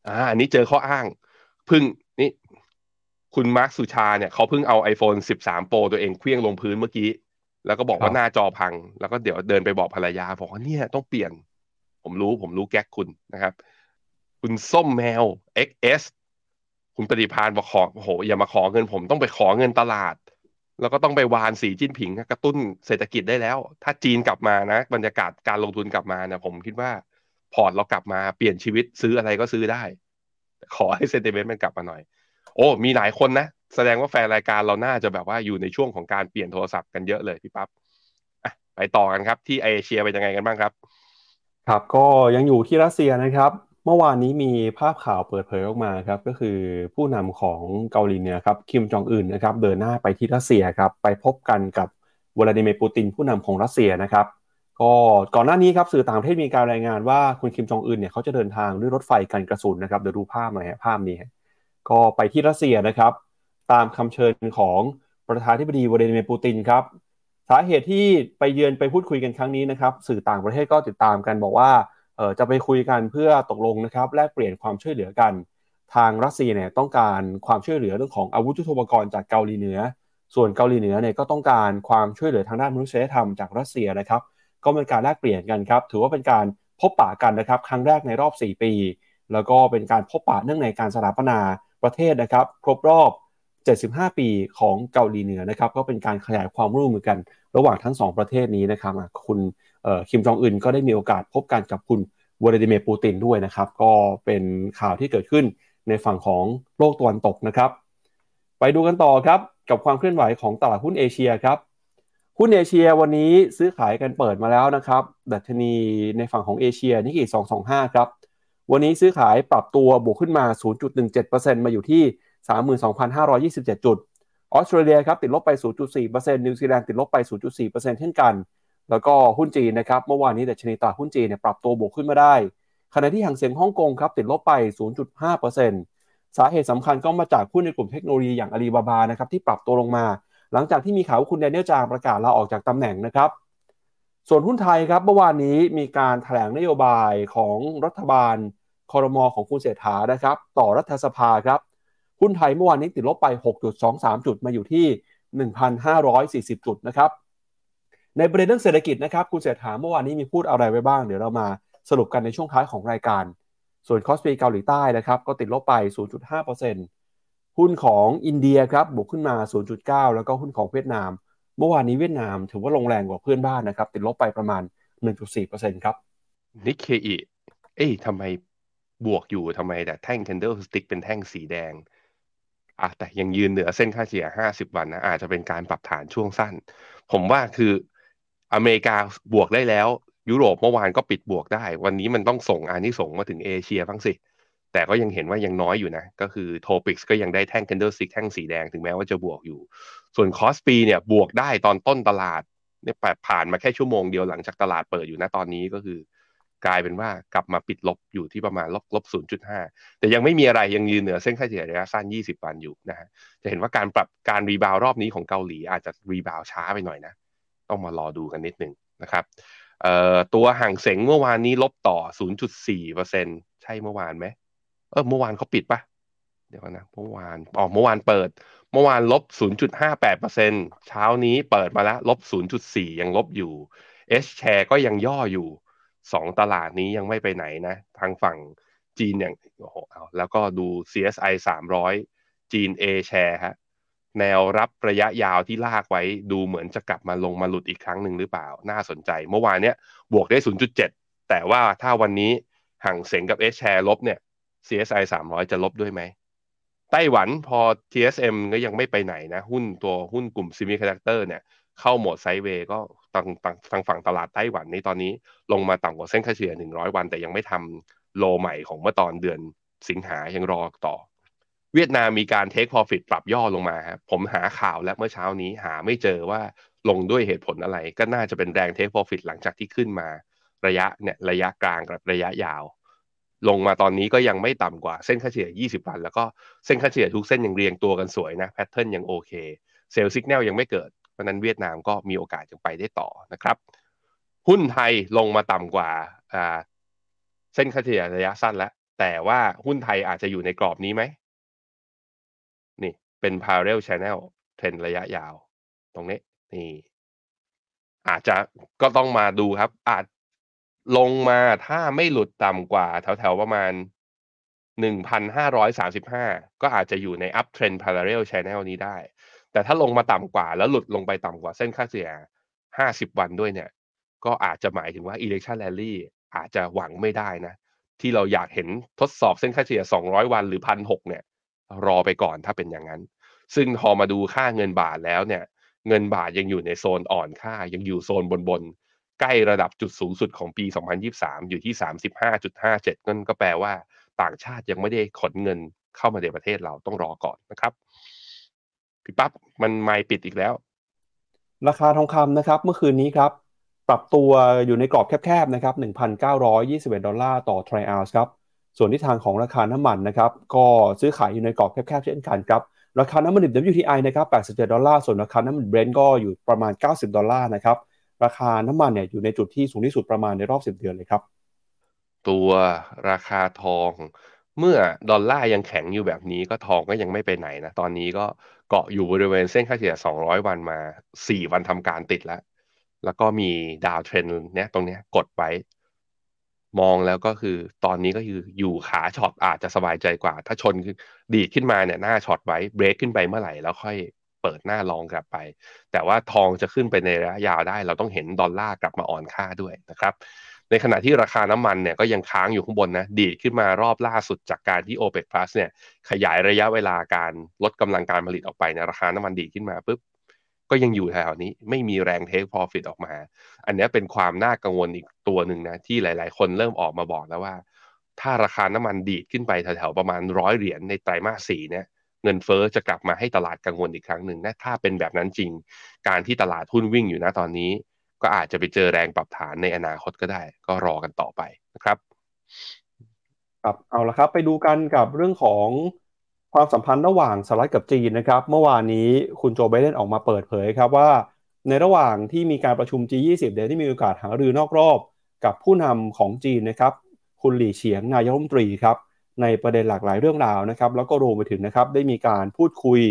อ่าอันนี้เจอข้ออ้างพึ่งนี่คุณมาร์คสุชาเนี่ยเขาเพิ่งเอา iPhone 13 Pro ตัวเองเคลี้ยงลงพื้นเมื่อกี้ แล้วก็บอกว่าหน้าจอพัง แล้วก็เดี๋ยวเดินไปบอกภรรยาบอกว่าเนี่ยต้องเปลี่ยน ผมรู้ผมรู้แก๊กคุณนะครับ คุณส้มแมว XS คุณปฏิพานบอกขอโหอย่ามาขอเงินผมต้องไปขอเงินตลาด แล้วก็ต้องไปวานสีจิ้นผิง กระตุ้นเศรษฐกิจได้แล้ว ถ้าจีนกลับมานะบรรยากาศการลงทุนกลับมานะผมคิดว่าพอร์ตเรากลับมาเปลี่ยนชีวิตซื้ออะไรก็ซื้อได้ ขอให้ sentiment มันกลับมาหน่อย โอ้มีหลายคนนะแสดงว่าแฟนรายการเราน่าจะแบบว่าอยู่ในช่วงของการเปลี่ยนโทรศัพท์กันเยอะเลยพี่ปั๊บไปต่อกันครับที่เอเชียเป็นยังไงกันบ้างครับ ครับก็ยังอยู่ที่รัสเซียนะครับ เมื่อวานนี้มีภาพข่าวเปิดเผยออกมาครับ ก็คือผู้นำของเกาหลีเหนือครับคิมจองอึนนะครับเดินหน้าไปที่รัสเซียครับไปพบกันกับวลาดิเมียร์ปูตินผู้นำของรัสเซียนะครับก็ก่อนหน้านี้ครับสื่อต่างประเทศมีการรายงานว่าคุณคิมจองอึนเนี่ยเขาจะเดินทางด้วยรถไฟกันกระสุนนะครับเดี๋ยวดูภาพหน่อยฮะภาพนี้ ก็ไปที่รัสเซียนะครับ ตามคำเชิญของประธานธิบดีวลาดิเมียร์ปูตินครับสาเหตุที่ไปเยือนไปพูดคุยกันครั้งนี้นะครับ สื่อต่างประเทศก็ติดตามกันบอกว่าเออจะไปคุยกันเพื่อตกลงนะครับแลกเปลี่ยนความช่วยเหลือกัน ทางรัสเซียเนี่ยต้องการความช่วยเหลือเรื่องของอาวุธยุทโธปกรณ์จากเกาหลีเหนือ ส่วนเกาหลีเหนือเนี่ยก็ต้องการความช่วยเหลือทางด้านมนุษยธรรมจากรัสเซียนะครับ ก็เป็นการแลกเปลี่ยนกันครับ ถือว่าเป็นการพบปะกันนะครับ ครั้งแรกในรอบ 4 ปี แล้วก็เป็นการพบปะเนื่องในการสถาปนา ประเทศนะครับครบรอบ 75 ปีของเกาหลีเหนือนะครับก็เป็นการขยายความร่วมมือกันระหว่างทั้ง 2 ประเทศนี้นะครับคุณคิมจองอึนก็ได้มีโอกาสพบกันกับคุณวลาดิเมียร์ปูตินด้วยนะครับ ก็เป็นข่าวที่เกิดขึ้นในฝั่งของโลกตะวันตกนะครับ ไปดูกันต่อครับกับความเคลื่อนไหวของตลาดหุ้นเอเชียครับหุ้นเอเชียวันนี้ซื้อขายกันเปิดมาแล้วนะครับ ดัชนีในฝั่งของเอเชียนิกเกอิ225 ครับ วันนี้ซื้อขายปรับตัวบวกขึ้นมา 0.17%มาอยู่ที่ 32,527 จุด ออสเตรเลียครับติดลบไป 0.4%นิวซีแลนด์ติดลบไป 0.4%เช่นกัน แล้วก็หุ้นจีนนะครับเมื่อวานนี้ดัชนีตลาดหุ้นจีนเนี่ยปรับตัวบวกขึ้นมาได้ ขณะที่หางเสียงฮ่องกงครับติดลบไป 0.5%สาเหตุสำคัญก็มาจากหุ้นในกลุ่มเทคโนโลยีอย่างอาลีบาบานะครับที่ปรับตัวลงมา หลังจากที่มีข่าวว่าคุณแดเนียลจางประกาศลาออกจากตำแหน่งนะครับ ส่วนหุ้นไทยครับเมื่อวานนี้มีการถแถลงนโยบายของรัฐบาลคอรมอของคุณเศรษฐานะครับ ต่อรัฐสภาครับ หุ้นไทยเมื่อวานนี้ติดลบไป 6.23 จุดมาอยู่ที่ 1,540 จุดนะครับ ในประเด็นเรื่องเศรษฐกิจนะครับคุณเศรษฐาเมื่อวานนี้มีพูดอะไรไว้บ้าง เดี๋ยวเรามาสรุปกันในช่วงท้ายของรายการ ส่วนคอสปีเกาหลีใต้นะครับก็ติดลบไป 0.5%หุ้นของอินเดียครับบวกขึ้นมา 0.9 แล้วก็หุ้นของเวียดนาม เมื่อวานนี้เวียดนามถือว่าลงแรงกว่าเพื่อนบ้านนะครับ ติดลบไปประมาณ 1.4%ครับนิกเคอิเอ้ยทำไมบวกอยู่ทำไมแต่แท่ง candlestick เป็นแท่งสีแดงอะแต่ยังยืนเหนือเส้นค่าเฉลี่ย 50 วันนะ อาจจะเป็นการปรับฐานช่วงสั้น ผมว่าคืออเมริกาบวกได้แล้ว ยุโรปเมื่อวานก็ปิดบวกได้ วันนี้มันต้องส่งอันนี้ส่งมาถึงเอเชียบ้างสิ แต่ก็ยังเห็นว่ายังน้อยอยู่นะ ก็คือ TOPIX ก็ยังได้แท่ง candlestick แท่งสีแดงถึงแม้ว่าจะบวกอยู่ ส่วนคอสปีเนี่ยบวกได้ตอนต้นตลาดเนี่ยผ่านมาแค่ชั่วโมงเดียวหลังจากตลาดเปิดอยู่นะตอนนี้ก็คือกลายเป็นว่ากลับมาปิดลบอยู่ที่ประมาณลบลบ0.5แต่ยังไม่มีอะไรยังยืนเหนือเส้นค่าเฉลี่ยระยะสั้น 20 วันอยู่นะฮะจะเห็นว่าการปรับการ rebound รอบนี้ของเกาหลีอาจจะ rebound ช้าไปหน่อยนะ ต้องมารอดูกันนิดนึงนะครับตัวฮั่งเส็งเมื่อวานนี้ลบต่อ 0.4%ใช่เมื่อวานไหม เออเมื่อวานเขาปิดปะเดี๋ยวนะเมื่อวานอ๋อเมื่อวานเปิด เมื่อวานลบ 0.58%เช้านี้เปิดมาแล้วลบ 0.4 ยังลบอยู่ H-share ก็ยังย่ออยู่สองตลาดนี้ยังไม่ไปไหนนะ ทางฝั่งจีนอย่างโอ้โหเอาแล้วก็ดู CSI 300 จีน A share ฮะแนวรับระยะยาวที่ลากไว้ดูเหมือนจะกลับมาลงมาหลุดอีกครั้งหนึ่งหรือเปล่า น่าสนใจ เมื่อวานเนี้ยบวกได้ 0.7 แต่ว่าถ้าวันนี้ห่างเสงกับ H share ลบเนี่ย CSI 300 จะลบด้วยไหมไต้หวันพอ TSM ก็ยังไม่ไปไหนนะ หุ้นตัวหุ้นกลุ่ม Semiconductor เนี่ย เข้าโหมดไซด์เวย์ก็ทางทางฝั่งตลาดไต้หวันในตอนนี้ลงมาต่ำกว่าเส้นค่าเฉลี่ย 100 วัน แต่ยังไม่ทำโลใหม่ของเมื่อตอนเดือนสิงหายังรอต่อ เวียดนามมีการเทค profit ปรับย่อลงมาครับผมหาข่าวแล้วเมื่อเช้านี้หาไม่เจอว่าลงด้วยเหตุผลอะไร ก็น่าจะเป็นแรงเทค profit หลังจากที่ขึ้นมาระยะเนี่ยระยะกลางกับระยะยาว ลงมาตอนนี้ก็ยังไม่ต่ำกว่าเส้นค่าเฉลี่ย 20 วัน แล้วก็เส้นค่าเฉลี่ยทุกเส้นยังเรียงตัวกันสวยนะแพทเทิร์นยังโอเคเซลล์สัญญาณยังไม่เกิดเพราะนั้นเวียดนามก็มีโอกาสจะไปได้ต่อนะครับ หุ้นไทยลงมาต่ำกว่าเส้นค่าเฉลี่ยระยะสั้นแล้ว แต่ว่าหุ้นไทยอาจจะอยู่ในกรอบนี้ไหมนี่เป็น parallel channel เทรนระยะยาว ตรงนี้นี่อาจจะก็ต้องมาดูครับ อาจ ลงมาถ้าไม่หลุดต่ำกว่าแถวๆประมาณ 1,535 ก็อาจจะอยู่ใน up trend parallel channel นี้ได้ แต่ถ้าลงมาต่ำกว่าแล้วหลุดลงไปต่ำกว่าเส้นค่าเฉลี่ย 50 วันด้วยเนี่ย ก็อาจจะหมายถึงว่า election rally อาจจะหวังไม่ได้นะ ที่เราอยากเห็นทดสอบเส้นค่าเฉลี่ย 200 วันหรือ 1,600 เนี่ย รอไปก่อนถ้าเป็นอย่างนั้น ซึ่งพอมาดูค่าเงินบาทแล้วเนี่ย เงินบาทยังอยู่ในโซนอ่อนค่ายังอยู่โซนบนๆ ใกล้ระดับจุดสูงสุดของปี 2023 อยู่ที่ 35.57 นั่นก็แปลว่าต่างชาติยังไม่ได้ขนเงินเข้ามาในประเทศเราต้องรอก่อนนะครับพี่ปั๊บมันไม่ปิดอีกแล้ว ราคาทองคำนะครับ เมื่อคืนนี้ครับ ปรับตัวอยู่ในกรอบแคบๆนะครับ 1,921 ดอลลาร์ต่อทริอัลส์ครับ ส่วนที่ทางของราคาน้ำมันนะครับ ก็ซื้อขายอยู่ในกรอบแคบๆเช่นกันครับ ราคาน้ำมันดิบ WTI นะครับ 87 ดอลลาร์ ส่วนราคาน้ำมันเบรนท์ก็อยู่ประมาณ 90 ดอลลาร์นะครับ ราคาน้ำมันเนี่ยอยู่ในจุดที่สูงที่สุดประมาณในรอบ 10 เดือนเลยครับ ตัวราคาทอง เมื่อดอลลาร์ยังแข็งอยู่แบบนี้ก็ทองก็ยังไม่ไปไหนนะ ตอนนี้ก็เกาะอยู่บริเวณเส้นค่าเฉลี่ย 200 วันมา 4 วันทำการติดแล้ว แล้วก็มี downtrend เนี่ยตรงเนี้ยกดไว้มองแล้วก็คือตอนนี้ก็คืออยู่ขา short อาจจะสบายใจกว่า ถ้าชนดีดขึ้นมาเนี่ยหน้า short ไว้เบรกขึ้นไปเมื่อไหร่แล้วค่อย เปิดหน้า long กลับไป แต่ว่าทองจะขึ้นไปในระยะยาวได้ เราต้องเห็นดอลลาร์กลับมาอ่อนค่าด้วยนะครับในขณะที่ราคาน้ำมันเนี่ยก็ยังค้างอยู่ข้างบนนะดีดขึ้นมารอบล่าสุดจากการที่ OPEC Plus เนี่ยขยายระยะเวลาการลดกำลังการผลิตออกไปในราคาน้ำมันดีดขึ้นมาปุ๊บก็ยังอยู่แถวนี้ไม่มีแรงเทค profit ออกมา อันนี้เป็นความน่ากังวลอีกตัวหนึ่งนะที่หลาย ๆ คนเริ่มออกมาบอกแล้วว่า ถ้าราคาน้ำมันดีดขึ้นไปแถวๆประมาณร้อยเหรียญในไตรมาสสี่เนี่ย เงินเฟอ้อจะกลับมาให้ตลาดกังวลอีกครั้งหนึ่งนะถ้าเป็นแบบนั้นจริง การที่ตลาดหุ้นวิ่งอยู่นะตอนนี้ ก็อาจจะไปเจอแรงปรับฐานในอนาคตก็ได้ ก็รอกันต่อไปนะครับครับเอาละครับไปดูกันกับเรื่องของความสัมพันธ์ระหว่างสหรัฐกับจีนนะครับ เมื่อวานนี้คุณโจไบเดนออกมาเปิดเผยครับว่า ในระหว่างที่มีการประชุม G20 เดี๋ยวที่มีโอกาสหารือนอกรอบกับผู้นำของจีนนะครับ คุณหลี่เฉียงนายกรัฐมนตรีครับ ในประเด็นหลากหลายเรื่องราวนะครับ แล้วก็รวมไปถึงนะครับได้มีการพูดคุย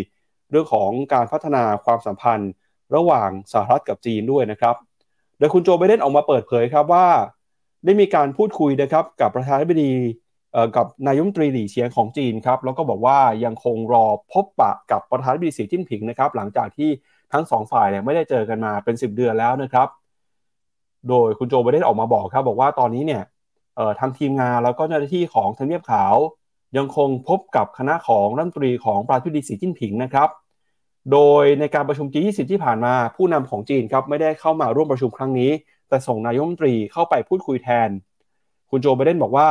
เรื่องของการพัฒนาความสัมพันธ์ ระหว่างสหรัฐกับจีนด้วยนะครับ โดยคุณโจไบเดนออกมาเปิดเผยครับว่า ได้มีการพูดคุยนะครับกับประธานาธิบดีกับนายมตรีหลี่เฉียงของจีนครับแล้วก็บอกว่ายังคงรอพบปะกับประธานาธิบดีสีจิ้นผิงนะครับ หลังจากที่ทั้งสองฝ่ายเนี่ยไม่ได้เจอกันมาเป็น 10 เดือนแล้วนะครับ โดยคุณโจไบเดนออกมาบอกครับ บอกว่าตอนนี้เนี่ย ทางทีมงานแล้วก็เจ้าหน้าที่ของทำเนียบขาว ยังคงพบกับคณะของรัฐมนตรีของประธานาธิบดีสีจิ้นผิงนะครับ โดยในการประชุม G20 ที่ผ่านมาผู้นำของจีนครับไม่ได้เข้ามาร่วมประชุมครั้งนี้ แต่ส่งนายมนตรีเข้าไปพูดคุยแทน คุณโจไบเดนบอกว่า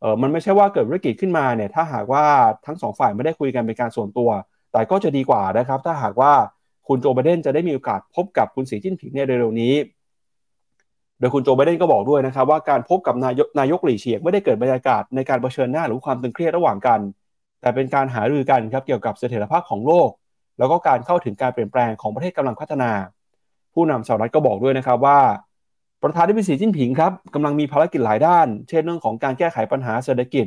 เออมันไม่ใช่ว่าเกิดวิกฤตขึ้นมาเนี่ยถ้าหากว่าทั้งสองฝ่ายไม่ได้คุยกันเป็นการส่วนตัว แต่ก็จะดีกว่านะครับ ถ้าหากว่าคุณโจไบเดนจะได้มีโอกาสพบกับคุณสีจิ้นผิงในเร็วๆนี้ โดยคุณโจไบเดนก็บอกด้วยนะครับว่าการพบกับนายกนายกหลี่เฉียงไม่ได้เกิดบรรยากาศในการเผชิญหน้าหรือความตึงเครียดระหว่างกัน แต่เป็นการหารือกันครับเกี่ยวกับเสถียรภาพของโลก แล้วก็การเข้าถึงการเปลี่ยนแปลงของประเทศกำลังพัฒนา ผู้นำสหรัฐก็บอกด้วยนะครับว่า ประธานาธิบดีสีจิ้นผิงครับกำลังมีภารกิจหลายด้าน เช่นเรื่องของการแก้ไขปัญหาเศรษฐกิจ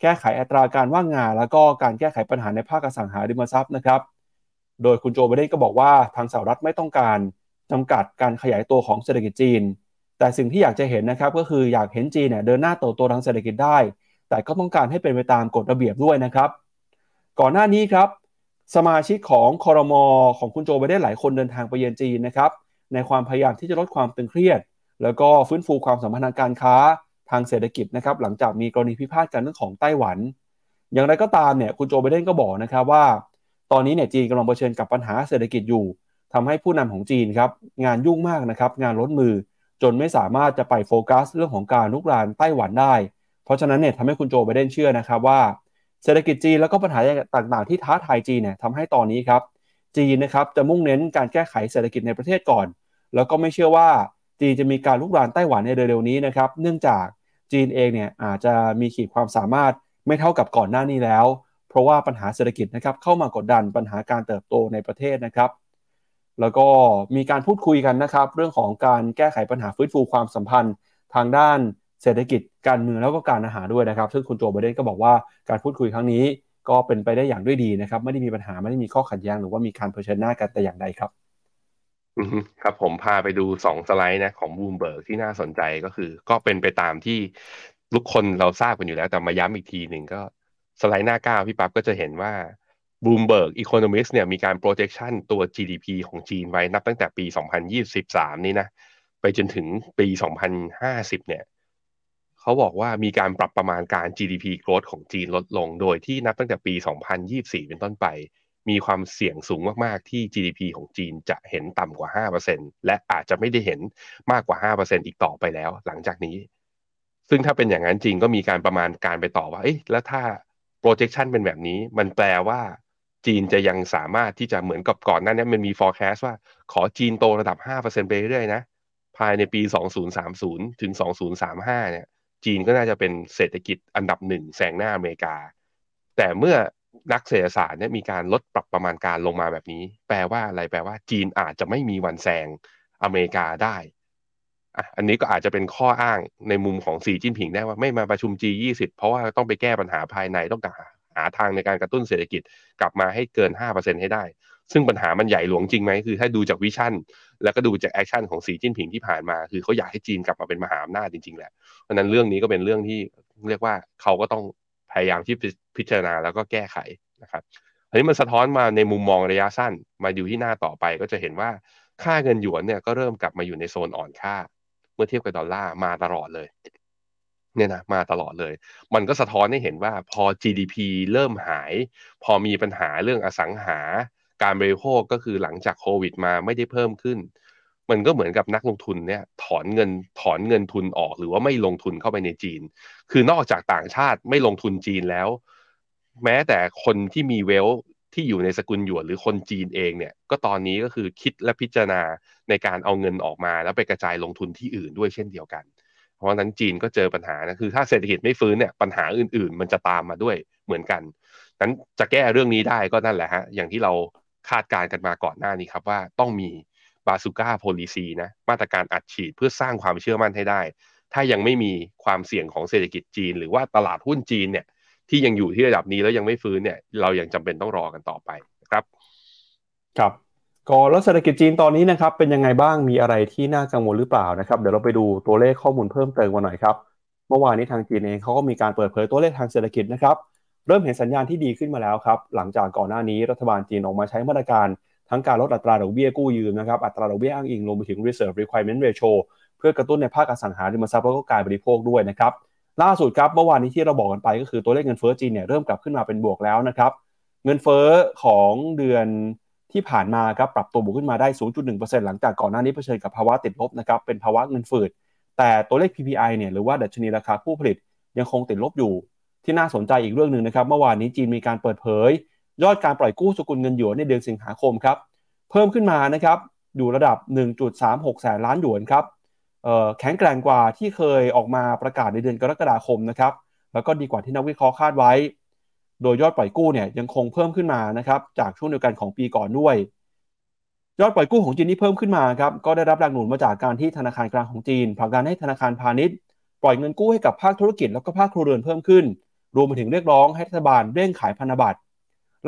แก้ไขอัตราการว่างงาน แล้วก็การแก้ไขปัญหาในภาคอสังหาริมทรัพย์นะครับ โดยคุณโจไบเดนก็บอกว่าทางสหรัฐไม่ต้องการจำกัดการขยายตัวของเศรษฐกิจจีน แต่สิ่งที่อยากจะเห็นนะครับก็คืออยากเห็นจีนเนี่ยเดินหน้าโตโตทางเศรษฐกิจได้ แต่ก็ต้องการให้เป็นไปตามกฎระเบียบด้วยนะครับ ก่อนหน้านี้ครับ สมาชิกของคอรมอของคุณโจไบเดนหลายคนเดินทางไปเยือนจีนนะครับในความพยายามที่จะลดความตึงเครียด แล้วก็ฟื้นฟูความสัมพันธ์ทางการค้าทางเศรษฐกิจนะครับหลังจากมีกรณีพิพาทกันเรื่องของไต้หวัน อย่างไรก็ตามเนี่ยคุณโจไบเดนก็บอกนะครับว่า ตอนนี้เนี่ยจีนกำลังเผชิญกับปัญหาเศรษฐกิจอยู่ทำให้ผู้นำของจีนครับงานยุ่งมากนะครับงานล้นมือ จนไม่สามารถจะไปโฟกัสเรื่องของการลุกรานไต้หวันได้ เพราะฉะนั้นเนี่ยทำให้คุณโจไบเดนเชื่อนะครับว่า เศรษฐกิจจีนแล้วก็ปัญหาต่างๆที่ท้าทายจีนเนี่ยทำให้ตอนนี้ครับจีนนะครับจะมุ่งเน้นการแก้ไขเศรษฐกิจในประเทศก่อน แล้วก็ไม่เชื่อว่าจีนจะมีการลุกรานไต้หวันในเร็วๆนี้นะครับเนื่องจากจีนเองเนี่ยอาจจะมีขีดความสามารถไม่เท่ากับก่อนหน้านี้แล้ว เพราะว่าปัญหาเศรษฐกิจนะครับเข้ามากดดันปัญหาการเติบโตในประเทศนะครับ แล้วก็มีการพูดคุยกันนะครับ เรื่องของการแก้ไขปัญหาฟื้นฟูความสัมพันธ์ ทางด้านเศรษฐกิจการเมืองแล้วก็การอาหารด้วยนะครับ ซึ่งคุณโจไบเดนก็บอกว่าการพูดคุยครั้งนี้ก็เป็นไปได้อย่างด้วยดีนะครับ ไม่ได้มีปัญหาไม่ได้มีข้อขัดแย้งหรือว่ามีการเผชิญหน้ากันแต่อย่างใดครับครับผมพาไปดูสองสไลด์นะของบูมเบิร์กที่น่าสนใจก็คือ ก็เป็นไปตามที่ทุกคนเราทราบกันอยู่แล้วแต่มาย้ำอีกทีหนึ่งก็สไลด์หน้าก้าพี่ปั๊บก็จะเห็นว่า บูมเบิร์กอีโคโนมิสเนี่ยมีการ projection ตัว GDP ของจีนไว้นับตั้งแต่ปี 2023 นี่นะ ไปจนถึงปี 2050 เนี่ยเขาบอกว่ามีการปรับประมาณการ GDP growth ของจีนลดลง โดยที่นับตั้งแต่ปี 2024 เป็นต้นไป มีความเสี่ยงสูงมาก ๆ ที่ GDP ของจีนจะเห็นต่ำกว่า 5%และอาจจะไม่ได้เห็นมากกว่า 5%อีกต่อไปแล้ว หลังจากนี้ ซึ่งถ้าเป็นอย่างนั้นจริงก็มีการประมาณการไปต่อว่า เอ๊ะ แล้วถ้า projection เป็นแบบนี้ มันแปลว่า จีนจะยังสามารถที่จะเหมือนกับก่อนหน้านี้มันมี forecast ว่าขอจีนโตระดับ 5%ไปเรื่อยๆนะ ภายในปี 2030 ถึง 2035 เนี่ย จีนก็น่าจะเป็นเศรษฐกิจอันดับหนึ่งแซงหน้าอเมริกา แต่เมื่อนักเศรษฐศาสตร์เนี่ยมีการลดปรับประมาณการลงมาแบบนี้ แปลว่าอะไรแปลว่าจีนอาจจะไม่มีวันแซงอเมริกาได้อะอันนี้ก็อาจจะเป็นข้ออ้างในมุมของสีจิ้นผิงได้ว่าไม่มาประชุม G20 เพราะว่าต้องไปแก้ปัญหาภายในต้องหา หาทางในการกระตุ้นเศรษฐกิจกลับมาให้เกิน 5%ให้ได้ ซึ่งปัญหามันใหญ่หลวงจริงไหมคือถ้าดูจาก vision แล้วก็ดูจาก action ของสีจิ้นผิงที่ผ่านมา คือเขาอยากให้จีนกลับมาเป็นมหาอำนาจจริงๆแหละเพราะนั้นเรื่องนี้ก็เป็นเรื่องที่เรียกว่าเขาก็ต้องพยายามที่พิจารณาแล้วก็แก้ไขนะครับอันนี้มันสะท้อนมาในมุมมองระยะสั้นมาอยู่ที่หน้าต่อไปก็จะเห็นว่าค่าเงินหยวนเนี่ยก็เริ่มกลับมาอยู่ในโซนอ่อนค่า เมื่อเทียบกับดอลลาร์มาตลอดเลย เนี่ยนะมาตลอดเลย มันก็สะท้อนให้เห็นว่าพอ GDP เริ่มหาย พอมีปัญหาเรื่องอสังหา การบริโภคก็คือหลังจากโควิดมาไม่ได้เพิ่มขึ้น มันก็เหมือนกับนักลงทุนเนี่ยถอนเงินถอนเงินทุนออกหรือว่าไม่ลงทุนเข้าไปในจีน คือนอกจากต่างชาติไม่ลงทุนจีนแล้ว แม้แต่คนที่มีเวลที่อยู่ในสกุลหยวนหรือคนจีนเองเนี่ยก็ตอนนี้ก็คือคิดและพิจารณาในการเอาเงินออกมา แล้วไปกระจายลงทุนที่อื่นด้วยเช่นเดียวกัน ราะฉะนั้นจีนก็เจอปัญหานะคือถ้าเศรษฐกิจไม่ฟื้นเนี่ยปัญหาอื่น ๆ มันจะตามมาด้วยเหมือนกันนั้นจะแก้เรื่องนี้ได้ก็นั่นแหละฮะอย่างที่เราคาดการณ์กันมาก่อนหน้านี้ครับว่าต้องมีบาซูก้าโพลิซีนะมาตรการอัดฉีดเพื่อสร้างความเชื่อมั่นให้ได้ ถ้ายังไม่มีความเสี่ยงของเศรษฐกิจจีน หรือว่าตลาดหุ้นจีนเนี่ยที่ยังอยู่ที่ระดับนี้แล้วยังไม่ฟื้นเนี่ยเรายังจำเป็นต้องรอกันต่อไปนะครับ ครับ ก็แล้วเศรษฐกิจจีนตอนนี้นะครับเป็นยังไงบ้างมีอะไรที่น่ากังวลหรือเปล่านะครับเดี๋ยวเราไปดูตัวเลขข้อมูลเพิ่มเติมกันหน่อยครับเมื่อวานนี้ทางจีนเองเขาก็มีการเปิดเผยตัวเลขทางเศรษฐกิจนะครับเริ่มเห็นสัญญาณที่ดีขึ้นมาแล้วครับหลังจากก่อนหน้านี้รัฐบาลจีนออกมาใช้มาตรการทั้งการลดอัตราดอกเบี้ยกู้ยืมนะครับอัตราดอกเบี้ยอ้างอิงรวมไปถึง reserve requirement ratio เพื่อกระตุ้นในภาคอสังหาริมทรัพย์แล้วก็การบริโภคด้วยนะครับล่าสุดครับเมื่อวานนี้ที่เราบอกกันไปก็คือตัวเลขเงินเฟ้อจีนเนี่ยเริ่มกลับขึ้นมาเป็นบวกแล้วนะครับเงินเฟ้อของเดือน ที่ผ่านมาครับปรับตัวบวกขึ้นมาได้ 0.1%หลังจากก่อนหน้านี้เผชิญกับภาวะติดลบนะครับเป็นภาวะเงินฝืด แต่ตัวเลข PPI เนี่ยหรือว่าดัชนีราคาผู้ผลิตยังคงติดลบอยู่ ที่น่าสนใจอีกเรื่องหนึ่งนะครับ เมื่อวานนี้จีนมีการเปิดเผย ยอดการปล่อยกู้สกุลเงินหยวนในเดือนสิงหาคมครับเพิ่มขึ้นมานะครับอยู่ระดับ 1.36 แสนล้านหยวนครับแข็งแกร่งกว่าที่เคยออกมาประกาศในเดือนกรกฎาคมนะครับแล้วก็ดีกว่าที่นักวิเคราะห์คาดไว้ โดยยอดปล่อยกู้เนี่ยยังคงเพิ่มขึ้นมานะครับจากช่วงเดียวกันของปีก่อนด้วย ยอดปล่อยกู้ของจีนที่เพิ่มขึ้นมาครับก็ได้รับแรงหนุนมาจากการที่ธนาคารกลางของจีนผลักดันให้ธนาคารพาณิชย์ ปล่อยเงินกู้ให้กับภาคธุรกิจแล้วก็ภาคครัวเรือนเพิ่มขึ้น รวมไปถึงเรียกร้องให้รัฐบาลเร่งขายพันธบัตร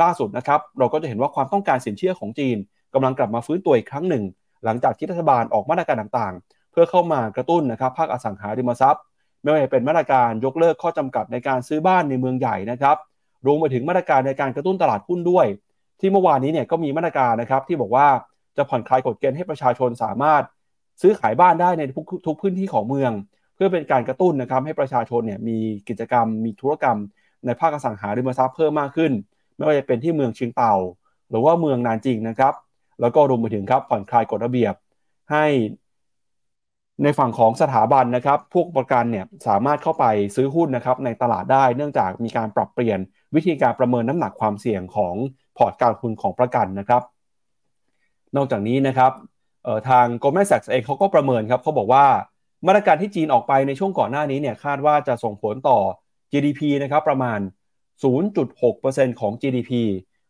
ล่าสุดนะครับเราก็จะเห็นว่าความต้องการสินเชื่อของจีนกำลังกลับมาฟื้นตัวอีกครั้งหนึ่ง หลังจากที่รัฐบาลออกมาตรการต่างๆ เพื่อเข้ามากระตุ้นนะครับภาคอสังหาริมทรัพย์ ไม่ว่าจะเป็นมาตรการยกเลิกข้อจำกัดในการซื้อบ้านในเมืองใหญ่นะครับ รวมไปถึงมาตรการในการกระตุ้นตลาดหุ้นด้วย ที่เมื่อวานนี้เนี่ยก็มีมาตรการนะครับที่บอกว่าจะผ่อนคลายกฎเกณฑ์ให้ประชาชนสามารถซื้อขายบ้านได้ในทุกทุกพื้นที่ของเมือง เพื่อเป็นการกระตุ้นนะครับให้ประชาชนเนี่ยมีกิจกรรม มีธุรกรรม ในภาคอสังหาริมทรัพย์เพิ่มมากขึ้น ไม่ว่าจะเป็นที่เมืองเชียงเต่า หรือว่าเมืองนานจริงนะครับ แล้วก็รวมไปถึงครับผ่อนคลายกฎระเบียบให้ในฝั่งของสถาบันนะครับ พวกประกันเนี่ยสามารถเข้าไปซื้อหุ้นนะครับในตลาดได้ เนื่องจากมีการปรับเปลี่ยน วิธีการประเมินน้ำหนักความเสี่ยงของพอร์ตการลงทุนของประกันนะครับ นอกจากนี้นะครับทาง Goldman Sachs เองเขาก็ประเมินครับเขาบอกว่ามาตรการที่จีนออกไปในช่วงก่อนหน้านี้เนี่ยคาดว่าจะส่งผลต่อ GDP นะครับประมาณ 0.6%ของ GDP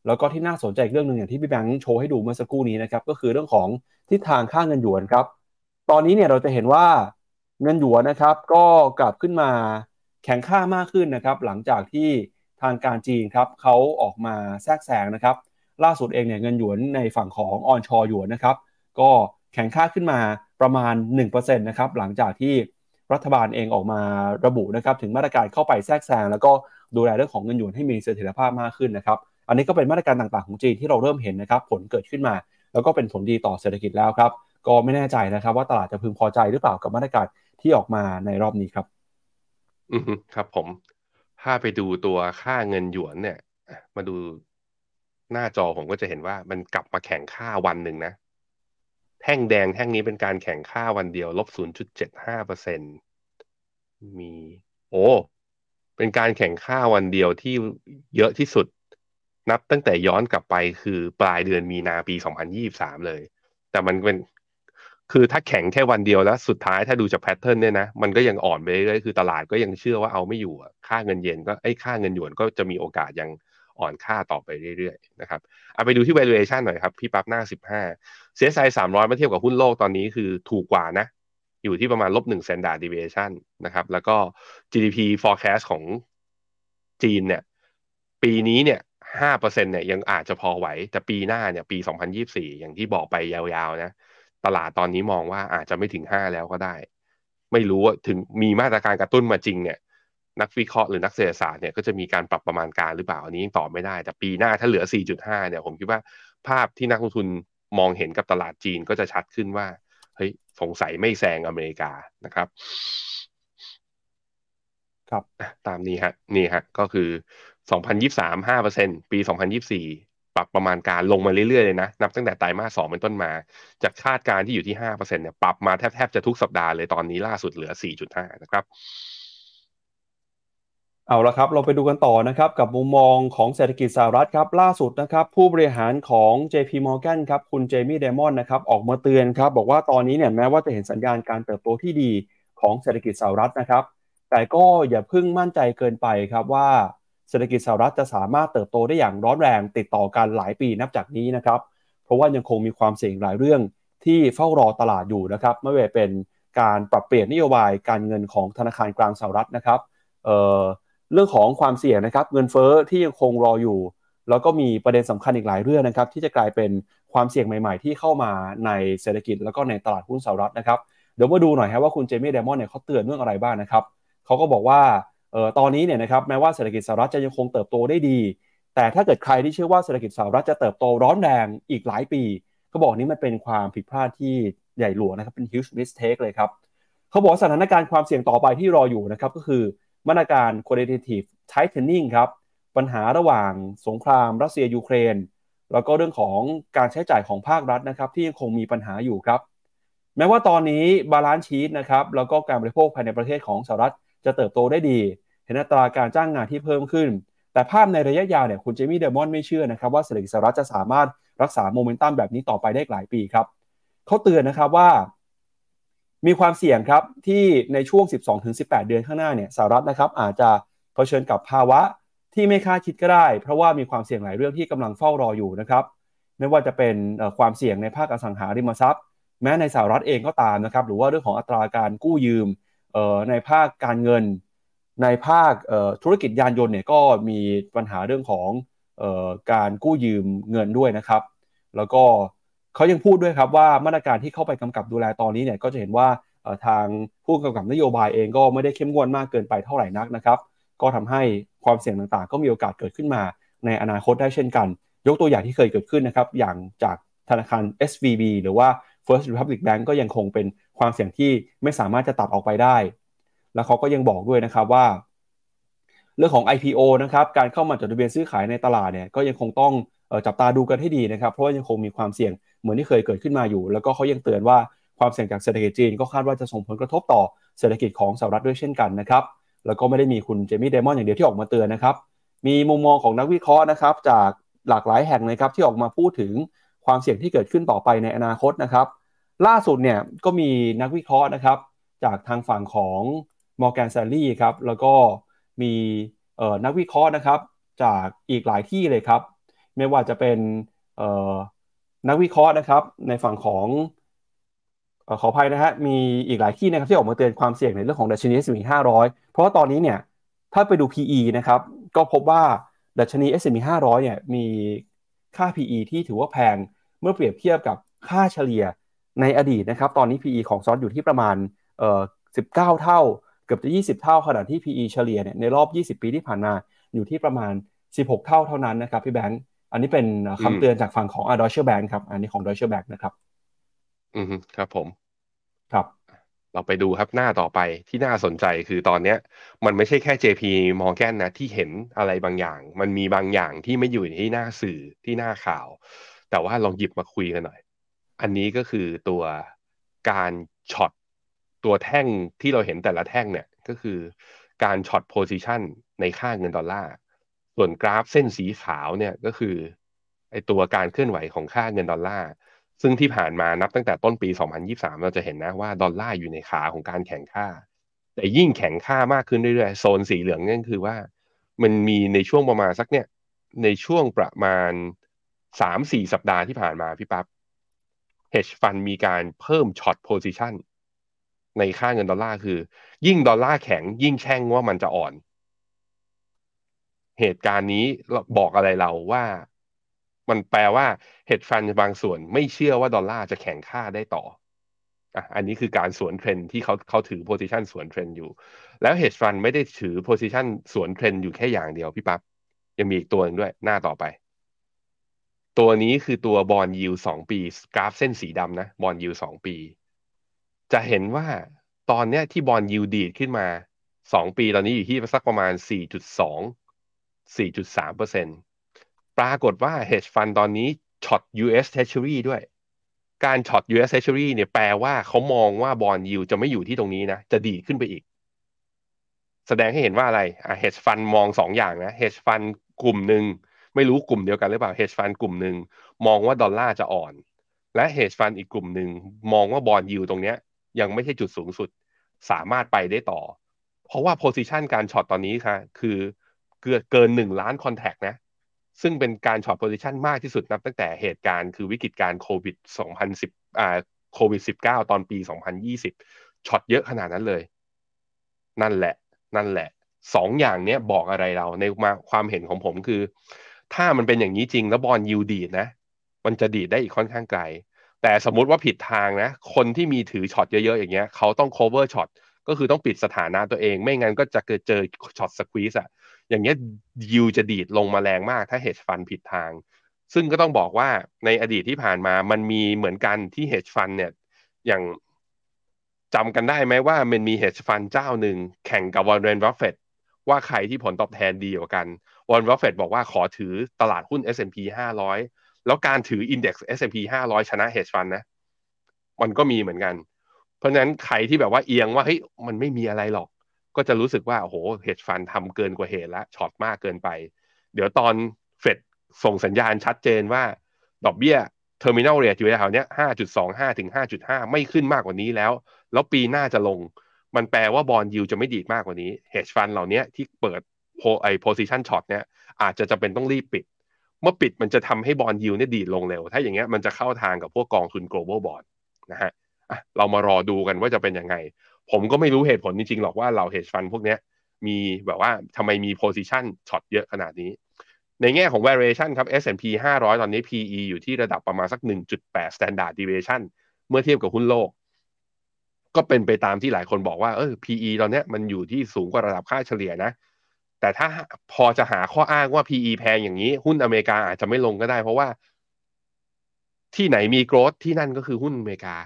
แล้วก็ที่น่าสนใจอีกเรื่องหนึ่งอย่างที่พี่แบงค์โชว์ให้ดูเมื่อสักครู่นี้นะครับก็คือเรื่องของทิศทางค่าเงินหยวนครับ ตอนนี้เนี่ยเราจะเห็นว่าเงินหยวนนะครับก็กลับขึ้นมาแข็งค่ามากขึ้นนะครับหลังจากที่ ทางการจีนครับเขาออกมาแทรกแซงนะครับล่าสุดเองเนี่ยเงินหยวนในฝั่งของออนชอหยวนนะครับก็แข็งค่าขึ้นมาประมาณ1%นะครับหลังจากที่รัฐบาลเองออกมาระบุนะครับถึงมาตรการเข้าไปแทรกแซงแล้วก็ดูแลเรื่องของเงินหยวนให้มีเสถียรภาพมากขึ้นนะครับอันนี้ก็เป็นมาตรการต่างๆของจีนที่เราเริ่มเห็นนะครับผลเกิดขึ้นมา แล้วก็เป็นผลดีต่อเศรษฐกิจแล้วครับก็ไม่แน่ใจนะครับ ว่าตลาดจะพึงพอใจหรือเปล่ากับมาตรการที่ออกมาในรอบนี้ครับ อืมครับผม ถ้าไปดูตัวค่าเงินหยวนเนี่ยมาดูหน้าจอผมก็จะเห็นว่ามันกลับมาแข่งค่าวันหนึ่งนะ แท่งแดงแท่งนี้เป็นการแข่งค่าวันเดียวลบศูนย์จุดเจ็ดห้าเปอร์เซ็นมี โอ้เป็นการแข่งค่าวันเดียวที่เยอะที่สุด นับตั้งแต่ย้อนกลับไปคือปลายเดือนมีนาปีสองพันยี่สามเลย แต่มันเป็น คือถ้าแข่งแค่วันเดียวแล้วสุดท้ายถ้าดูจากแพทเทิร์นเนี่ยนะมันก็ยังอ่อนไปเรื่อยคือตลาดก็ยังเชื่อว่าเอาไม่อยู่ค่าเงินเยนก็ไอ้ค่าเงินหยวนก็จะมีโอกาสยังอ่อนค่าต่อไปเรื่อยๆนะครับเอาไปดูที่ valuation หน่อยครับ พี่ปั๊บหน้า 15 CSI 300มาเทียบกับหุ้นโลกตอนนี้คือถูกกว่านะ อยู่ที่ประมาณลบหนึ่ง standard deviation นะครับแล้วก็ GDP forecast ของจีนเนี่ยปีนี้เนี่ยห้าเปอร์เซ็นเนี่ยยังอาจจะพอไหว แต่ปีหน้าเนี่ยปี 2024 อย่างที่บอกไปยาวๆนะ ตลาดตอนนี้มองว่าอาจจะไม่ถึงห้าแล้วก็ได้ ไม่รู้ว่าถึงมีมาตรการกระตุ้นมาจริงเนี่ย นักวิเคราะห์หรือนักเศรษฐศาสตร์เนี่ยก็จะมีการปรับประมาณการหรือเปล่าอันนี้ยังตอบไม่ได้ แต่ปีหน้าถ้าเหลือ 4.5 เนี่ยผมคิดว่าภาพที่นักลงทุนมองเห็นกับตลาดจีนก็จะชัดขึ้นว่าเฮ้ยสงสัยไม่แซงอเมริกานะครับ ครับตามนี้ฮะนี่ฮะก็คือ 2023 5%ปี 2024 ปรับประมาณการลงมาเรื่อยๆเลยนะ นับตั้งแต่ไตรมาสสองเป็นต้นมา จากคาดการณ์ที่อยู่ที่5%เปอร์เซ็นเนี่ยปรับมาแทบๆจะทุกสัปดาห์เลยตอนนี้ล่าสุดเหลือ4.5นะครับเอาละครับ เราไปดูกันต่อนะครับ กับมุมมองของเศรษฐกิจสหรัฐครับ ล่าสุดนะครับ ผู้บริหารของ JP Morgan ครับ คุณเจมี่เดมอนนะครับ ออกมาเตือนครับ บอกว่าตอนนี้เนี่ยแม้ว่าจะเห็นสัญญาณการเติบโตที่ดีของเศรษฐกิจสหรัฐนะครับ แต่ก็อย่าเพิ่งมั่นใจเกินไปครับว่า เศรษฐกิจสหรัฐจะสามารถเติบโตได้อย่างร้อนแรงติดต่อกันหลายปีนับจากนี้นะครับ เพราะว่ายังคงมีความเสี่ยงหลายเรื่องที่เฝ้ารอตลาดอยู่นะครับไม่ว่าเป็นการปรับเปลี่ยนนโยบายการเงินของธนาคารกลางสหรัฐนะครับเเรื่องของความเสี่ยงนะครับเงินเฟ้อที่ยังคงรออยู่ แล้วก็มีประเด็นสำคัญอีกหลายเรื่องนะครับ ที่จะกลายเป็นความเสี่ยงใหม่ๆ ที่เข้ามาในเศรษฐกิจแล้วก็ในตลาดหุ้นสหรัฐนะครับเดี๋ยวมาดูหน่อยครับว่าคุณเจมี่เดมอนเนี่ยเขาเตือนเรื่องอะไรบ้างนะครับเขาก็บอกว่า เอ่อตอนนี้เนี่ยนะครับแม้ว่าเศรษฐกิจสหรัฐจะยังคงเติบโตได้ดี แต่ถ้าเกิดใครที่เชื่อว่าเศรษฐกิจสหรัฐจะเติบโตร้อนแรงอีกหลายปีเขาบอกนี้มันเป็นความผิดพลาดที่ใหญ่หลวงนะครับเป็น huge mistake เลยครับเขาบอกสถานการณ์ความเสี่ยงต่อไปที่รออยู่นะครับก็คือมาตรการ quantitative tightening ครับปัญหาระหว่างสงครามรัสเซียยูเครน แล้วก็เรื่องของการใช้จ่ายของภาครัฐนะครับที่ยังคงมีปัญหาอยู่ครับ แม้ว่าตอนนี้ balance sheet นะครับแล้วก็การบริโภคภายในประเทศของสหรัฐจะเติบโตได้ดี เห็นอัตราการจ้างงานที่เพิ่มขึ้น แต่ภาพในระยะยาวเนี่ยคุณเจมี่เดมอนไม่เชื่อนะครับว่าเศรษฐกิจสหรัฐจะสามารถรักษาโมเมนตัมแบบนี้ต่อไปได้หลายปีครับเขาเตือนนะครับว่า มีความเสี่ยงครับที่ในช่วง 12-18 เดือนข้างหน้าเนี่ยสหรัฐนะครับอาจจะเผชิญกับภาวะที่ไม่คาดคิดก็ได้ เพราะว่ามีความเสี่ยงหลายเรื่องที่กำลังเฝ้ารออยู่นะครับไม่ว่าจะเป็นความเสี่ยงในภาคอสังหาริมทรัพย์ แม้ในสหรัฐเองก็ตามนะครับหรือว่าเรื่องของอัตราการกู้ยืมในภาคการเงิน ในภาคธุรกิจยานยนต์เนี่ยก็มีปัญหาเรื่องของการกู้ยืมเงินด้วยนะครับ แล้วก็เขายังพูดด้วยครับว่ามาตรการที่เข้าไปกำกับดูแลตอนนี้เนี่ยก็จะเห็นว่าทางผู้กำกับนโยบายเองก็ไม่ได้เข้มงวดมากเกินไปเท่าไหร่นักนะครับ ก็ทำให้ความเสี่ยงต่างๆ ก็มีโอกาสเกิดขึ้นมาในอนาคตได้เช่นกัน ยกตัวอย่างที่เคยเกิดขึ้นนะครับ อย่างจากธนาคาร SVB หรือว่า First Republic Bank ก็ยังคงเป็นความเสี่ยงที่ไม่สามารถจะตัดออกไปได้ แล้วเขาก็ยังบอกด้วยนะครับว่า เรื่องของ IPO นะครับการเข้ามาจดทะเบียนซื้อขายในตลาดเนี่ยก็ยังคงต้องจับตาดูกันให้ดีนะครับ เพราะว่ายังคงมีความเสี่ยงเหมือนที่เคยเกิดขึ้นมาอยู่ แล้วก็เขายังเตือนว่าความเสี่ยงจากเศรษฐกิจจีนก็คาดว่าจะส่งผลกระทบต่อเศรษฐกิจของสหรัฐด้วยเช่นกันนะครับแล้วก็ไม่ได้มีคุณเจมี่เดมอนอย่างเดียวที่ออกมาเตือนนะครับมีมุมมองของนักวิเคราะห์นะครับจากหลากหลายแห่งนะครับที่ออกมาพูดถึงความเสี่ยงที่เกิดขึ้นต่อไปในอนาคตนะครับ ล่าสุดเนี่ยก็มีนักวิเคราะห์นะครับ จากทางฝั่งของ Morgan Stanley ครับแล้วก็มีนักวิเคราะห์นะครับ จากอีกหลายที่เลยครับ ไม่ว่าจะเป็นนักวิเคราะห์นะครับ ในฝั่งของขออภัยนะฮะมีอีกหลายที่นะครับที่ออกมาเตือนความเสี่ยงในเรื่องของดัชนี S&P 500 เพราะว่าตอนนี้เนี่ยถ้าไปดู PE นะครับ ก็พบว่าดัชนี S&P 500 เนี่ยมีค่า PE ที่ถือว่าแพงเมื่อเปรียบเทียบกับค่าเฉลี่ยในอดีตนะครับ ตอนนี้ PE ของซอสอยู่ที่ประมาณเอ่อ19 เท่า เกือบจะ 20 เท่าขณะที่ PE เฉลี่ยเนี่ยในรอบ 20 ปีที่ผ่านมาอยู่ที่ประมาณ 16 เท่าเท่านั้นนะครับพี่แบงค์อันนี้เป็นคำเตือนจากฝั่งของ a d o ช c h e Bank ครับอันนี้ของ Deutsche Bank นะครับ อืมครับผม ครับ เราไปดูครับหน้าต่อไปที่น่าสนใจคือตอนเนี้ย มันไม่ใช่แค่ JP Morgan นะที่เห็นอะไรบางอย่าง มันมีบางอย่างที่ไม่อยู่ที่หน้าสื่อที่หน้าข่าว แต่ว่าลองหยิบมาคุยกันหน่อย อันนี้ก็คือตัวการ short ตัวแท่งที่เราเห็นแต่ละแท่งเนี่ยก็คือการ short position ในค่าเงินดอลลาร์ ส่วนกราฟเส้นสีขาวเนี่ยก็คือไอตัวการเคลื่อนไหวของค่าเงินดอลลาร์ ซึ่งที่ผ่านมานับตั้งแต่ต้นปี 2023 เราจะเห็นนะว่าดอลลาร์อยู่ในขาของการแข็งค่า แต่ยิ่งแข่งค่ามากขึ้นเรื่อยๆ โซนสีเหลืองนั่นคือว่า มันมีในช่วงประมาณสักเนี่ยในช่วงประมาณสามสี่สัปดาห์ที่ผ่านมาพี่ปับ๊บ hedge fund มีการเพิ่มช็อตโพซิชัน ในค่าเงินดอลลาร์คือ ยิ่งดอลลาร์แข็งยิ่งแช่งว่ามันจะอ่อน เหตุการณ์นี้บอกอะไรเราว่า มันแปลว่า hedge fund บางส่วนไม่เชื่อว่าดอลลาร์จะแข็งค่าได้ต่ออะอันนี้คือการสวนเทรนที่เขาเขาถือ position สวนเทรนอยู่ แล้ว hedge fund ไม่ได้ถือ position สวนเทรนอยู่แค่อย่างเดียวพี่ปับ๊บยังมีอีกตัวหนึ่งด้วยหน้าต่อไป ตัวนี้คือตัว bond yield สองปี กราฟเส้นสีดำนะ bond yield สองปี จะเห็นว่าตอนเนี้ยที่ bond yield ดีดขึ้นมาสองปีตอนนี้อยู่ที่สักประมาณสี่จุดสองสี่จุดสามเปอร์เซ็นต์ปรากฏว่า hedge fund ตอนนี้short US Treasury ด้วย การ short US Treasury เนี่ยแปลว่าเขามองว่า bond yield จะไม่อยู่ที่ตรงนี้นะ จะดีดขึ้นไปอีก แสดงให้เห็นว่าอะไรอะ hedge fund มองสองอย่างนะ hedge fund กลุ่มหนึ่งไม่รู้กลุ่มเดียวกันหรือเปล่า hedge fund กลุ่มหนึ่งมองว่าดอลลาร์จะอ่อน และ hedge fund อีกกลุ่มหนึ่งมองว่า bond yield ตรงเนี้ย ยังไม่ใช่จุดสูงสุด สามารถไปได้ต่อ เพราะว่า position การ short ตอนนี้ค่ะ คือเกินเกินหนึ่งล้าน contract นะ ซึ่งเป็นการช็อต position มากที่สุดนับตั้งแต่เหตุการณ์คือวิกฤตการโควิด 2010อ่าโควิด 19 ตอนปี 2020 short เยอะขนาดนั้นเลย นั่นแหละ นั่นแหละสองอย่างเนี้ยบอกอะไรเราในมาความเห็นของผมคือ ถ้ามันเป็นอย่างนี้จริงแล้ว bond yield ดีดนะ มันจะดีดได้อีกค่อนข้างไกล แต่สมมุติว่าผิดทางนะ คนที่มีถือ short เยอะๆอย่างเงี้ยเขาต้อง cover shortก็คือต้องปิดสถานะตัวเอง ไม่งั้นก็จะเกิดเจอ short squeeze อะอย่างเงี้ยยิวจะดีดลงมาแรงมากถ้า hedge fund ผิดทาง ซึ่งก็ต้องบอกว่าในอดีตที่ผ่านมามันมีเหมือนกันที่ hedge fund เนี่ยอย่างจำกันได้ไหมว่ามันมี hedge fund เจ้าหนึ่งแข่งกับวอร์เรนบัฟเฟตว่าใครที่ผลตอบแทนดีกว่ากันวอร์เรนบัฟเฟตบอกว่าขอถือตลาดหุ้น S&P 500 แล้วการถือ Index S&P 500 ชนะ hedge fund นะ มันก็มีเหมือนกัน เพราะฉะนั้นใครที่แบบว่าเอียงว่าเฮ้ยมันไม่มีอะไรหรอก ก็จะรู้สึกว่าโอ้โห hedge fund ทำเกินกว่าเหตุแล้ว short มากเกินไป เดี๋ยวตอนเฟดส่งสัญญาณชัดเจนว่า ดอกเบี้ย terminal rate อยู่แถวเนี้ย5.25 ถึง 5.5 ไม่ขึ้นมากกว่านี้แล้ว แล้วปีหน้าจะลง มันแปลว่า bond yield จะไม่ดีดมากกว่านี้ hedge fund เหล่านี้ที่เปิดโพไอ position short เนี้ยอาจจะจำเป็นต้องรีบปิด เมื่อปิดมันจะทำให้ bond yield เนี่ยดีดลงเร็ว ถ้าอย่างเงี้ยมันจะเข้าทางกับพวกกองทุน global bond นะฮะะเรามารอดูกันว่าจะเป็นยังไง ผมก็ไม่รู้เหตุผลจริงๆหรอกว่าเรา hedge fund พวกเนี้ยมีแบบว่าทำไมมี position short เยอะขนาดนี้ ในแง่ของ valuation ครับ S&P 500 ตอนนี้ PE อยู่ที่ระดับประมาณสัก 1.8 standard deviation เมื่อเทียบกับหุ้นโลก ก็เป็นไปตามที่หลายคนบอกว่าเออ PE ตอนนี้มันอยู่ที่สูงกว่าระดับค่าเฉลี่ยนะ แต่ถ้าพอจะหาข้ออ้างว่า PE แพงอย่างนี้ หุ้นอเมริกาอาจจะไม่ลงก็ได้ เพราะว่า ที่ไหนมี growth ที่นั่นก็คือหุ้นอเมริกา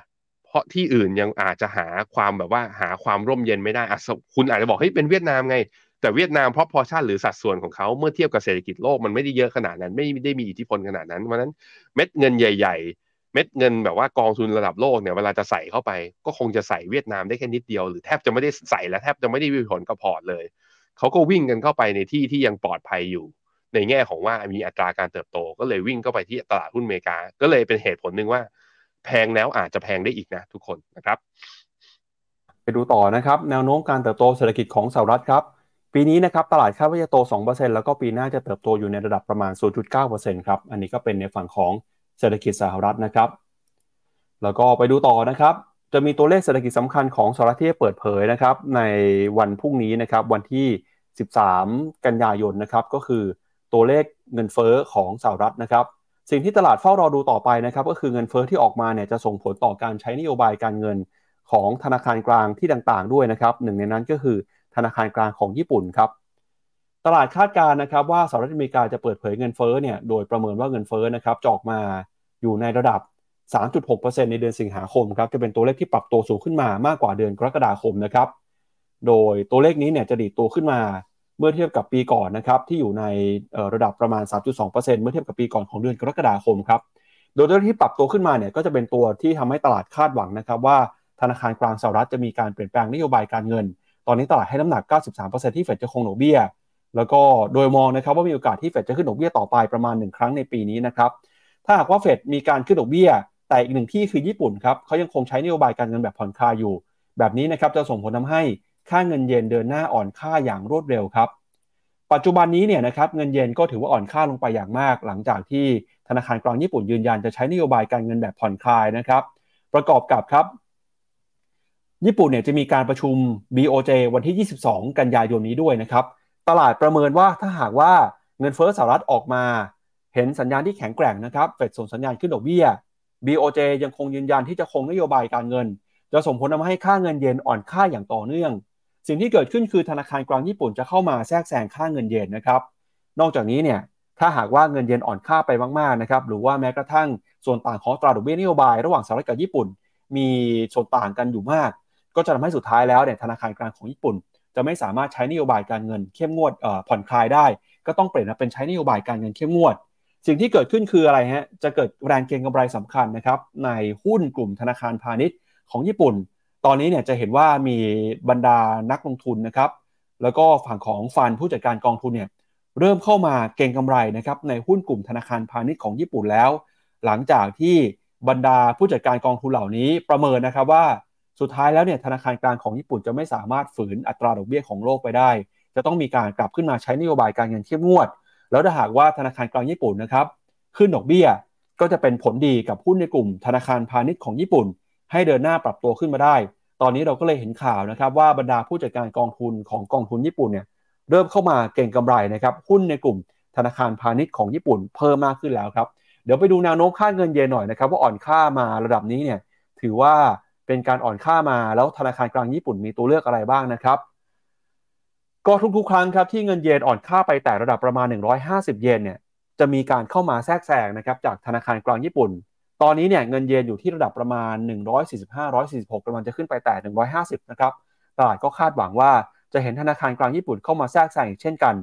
เพราะที่อื่นยังอาจจะหาความแบบว่าหาความร่มเย็นไม่ได้อคุณอาจจะบอกเฮ้ยเป็นเวียดนามไง แต่เวียดนาม proportion หรือสัดส่วนของเขาเมื่อเทียบกับเศรษฐกิจโลกมันไม่ได้เยอะขนาดนั้น ไม่ได้มีอิทธิพลขนาดนั้นเพราะนั้นเม็ดเงินใหญ่ ๆ เม็ดเงินแบบว่ากองทุนระดับโลกเนี่ยเวลาจะใส่เข้าไป ก็คงจะใส่เวียดนามได้แค่นิดเดียวหรือแทบจะไม่ได้ใส่และแทบจะไม่ได้มีผลกับพอร์ตเลยเขาก็วิ่งกันเข้าไปในที่ที่ยังปลอดภัยอยู่ ในแง่ของว่ามีอัตราการเติบโต ก็เลยวิ่งเข้าไปที่ตลาดหุ้นอเมริกา ก็เลยเป็นเหตุผลหนึ่งว่า แพงแล้วอาจจะแพงได้อีกนะทุกคนนะครับ ไปดูต่อนะครับแนวโน้มการเติบโตเศรษฐกิจของสหรัฐครับปีนี้นะครับตลาดคาดว่าจะโต 2%แล้วก็ปีหน้าจะเติบโตอยู่ในระดับประมาณ 0.9%ครับ อันนี้ก็เป็นในฝั่งของเศรษฐกิจสหรัฐนะครับ แล้วก็ไปดูต่อนะครับ จะมีตัวเลขเศรษฐกิจสำคัญของสหรัฐที่เปิดเผยนะครับ ในวันพรุ่งนี้นะครับ วันที่ 13 กันยายนนะครับ ก็คือตัวเลขเงินเฟ้อของสหรัฐนะครับ สิ่งที่ตลาดเฝ้ารอดูต่อไปนะครับ ก็คือเงินเฟ้อที่ออกมาเนี่ยจะส่งผลต่อการใช้นโยบายการเงินของธนาคารกลางที่ต่างๆ ด้วยนะครับ หนึ่งในนั้นก็คือธนาคารกลางของญี่ปุ่นครับตลาดคาดการณ์นะครับว่าสหรัฐอเมริกาจะเปิดเผยเงินเฟ้อเนี่ยโดยประเมินว่าเงินเฟ้อนะครับจอกมาอยู่ในระดับ 3.6%ในเดือนสิงหาคมครับจะเป็นตัวเลขที่ปรับตัวสูงขึ้นมามากกว่าเดือนกรกฎาคมนะครับโดยตัวเลขนี้เนี่ยจะดีดตัวขึ้นมาเมื่อเทียบกับปีก่อนนะครับที่อยู่ในระดับประมาณ 3.2%เมื่อเทียบกับปีก่อนของเดือนกรกฎาคมครับโดยตัวที่ปรับตัวขึ้นมาเนี่ยก็จะเป็นตัวที่ทำให้ตลาดคาดหวังนะครับว่าธนาคารกลางสหรัฐจะมีการเปลี่ยนแปลงนโยบายการเงิน ตอนนี้ตลาดให้น้ำหนัก 93%ที่เฟดจะคงดอกเบี้ย แล้วก็โดยมองนะครับว่ามีโอกาสที่เฟดจะขึ้นดอกเบี้ยต่อไปประมาณ 1 ครั้งในปีนี้นะครับถ้าหากว่าเฟดมีการขึ้นดอกเบี้ย แต่อีกหนึ่งที่คือญี่ปุ่นครับเขายังคงใช้นโยบายการเงินแบบผ่อนคลายอยู่ แบบนี้นะครับจะส่งผลทาให้ค่าเงินเยนเดินหน้าอ่อนค่าอย่างรวดเร็วครับ ปัจจุบันนี้เนี่ยนะครับเงินเยนก็ถือว่าอ่อนค่าลงไปอย่างมาก หลังจากที่ธนาคารกลางญี่ปุ่นยืนยันจะใช้นโยบายการเงินแบบผ่อนคลายนะครับ ประกอบกับครับ ญี่ปุ่นเนี่ยจะมีการประชุม BOJ วันที่ 22 กันยายนนี้ด้วยนะครับ ตลาดประเมินว่าถ้าหากว่าเงินเฟ้อสหรัฐออกมา เห็นสัญญาณที่แข็งแกร่งนะครับ เฟดส่งสัญญาณขึ้นดอกเบี้ย BOJ ยังคงยืนยันที่จะคงนโยบายการเงิน จะส่งผลทำให้ค่าเงินเยนอ่อนค่าอย่างต่อเนื่อง สิ่งที่เกิดขึ้นคือธนาคารกลางญี่ปุ่นจะเข้ามาแทรกแซงค่าเงินเยนนะครับ นอกจากนี้เนี่ยถ้าหากว่าเงินเยนอ่อนค่าไปมากๆนะครับหรือว่าแม้กระทั่งส่วนต่างของตราดอกเบี้ยนโยบายระหว่างสหรัฐกับญี่ปุ่น มีส่วนต่างกันอยู่มาก ก็จะทำให้สุดท้ายแล้วเนี่ยธนาคารกลางของญี่ปุ่น จะไม่สามารถใช้นโยบายการเงินเข้มงวดผ่อนคลายได้ ก็ต้องเปลี่ยนมาเป็นใช้นโยบายการเงินเข้มงวด สิ่งที่เกิดขึ้นคืออะไรฮะ จะเกิดแรงเก็งกำไรสำคัญนะครับในหุ้นกลุ่มธนาคารพาณิชย์ของญี่ปุ่น ตอนนี้เนี่ยจะเห็นว่ามีบรรดานักลงทุนนะครับ แล้วก็ฝั่งของฟันผู้จัดการกองทุนเนี่ยเริ่มเข้ามาเก็งกำไรนะครับในหุ้นกลุ่มธนาคารพาณิชย์ของญี่ปุ่นแล้ว หลังจากที่บรรดาผู้จัดการกองทุนเหล่านี้ประเมินนะครับว่าสุดท้ายแล้วเนี่ยธนาคารกลางของญี่ปุ่นจะไม่สามารถฝืนอัตราดอกเบี้ยของโลกไปได้ จะต้องมีการกลับขึ้นมาใช้นโยบายการเงินเข้มงวด แล้วถ้าหากว่าธนาคารกลางญี่ปุ่นนะครับขึ้นดอกเบี้ยก็จะเป็นผลดีกับหุ้นในกลุ่มธนาคารพาณิชย์ของญี่ปุ่น ให้เดินหน้าปรับตัวขึ้นมาได้ ตอนนี้เราก็เลยเห็นข่าวนะครับว่าบรรดาผู้จัดการกองทุนของกองทุนญี่ปุ่นเนี่ยเริ่มเข้ามาเก่งกำไรนะครับหุ้นในกลุ่มธนาคารพาณิชย์ของญี่ปุ่นเพิ่มมากขึ้นแล้วครับ เดี๋ยวไปดูแนวโน้มค่าเงินเยนหน่อยนะครับว่าอ่อนค่ามาระดับนี้เนี่ยถือว่าเป็นการอ่อนค่ามาแล้วธนาคารกลางญี่ปุ่นมีตัวเลือกอะไรบ้างนะครับ ก็ทุกๆ ครั้งครับที่เงินเยนอ่อนค่าไปแต่ระดับประมาณ 150 เยนเนี่ยจะมีการเข้ามาแทรกแซงนะครับจากธนาคารกลางญี่ปุ่น ตอนนี้เนี่ยเงินเยนอยู่ที่ระดับประมาณ 145-146กำลังจะขึ้นไปแต่ 150 นะครับตลาดก็คาดหวังว่าจะเห็นธนาคารกลางญี่ปุ่นเข้ามาแทรกแซงอีกเช่นกัน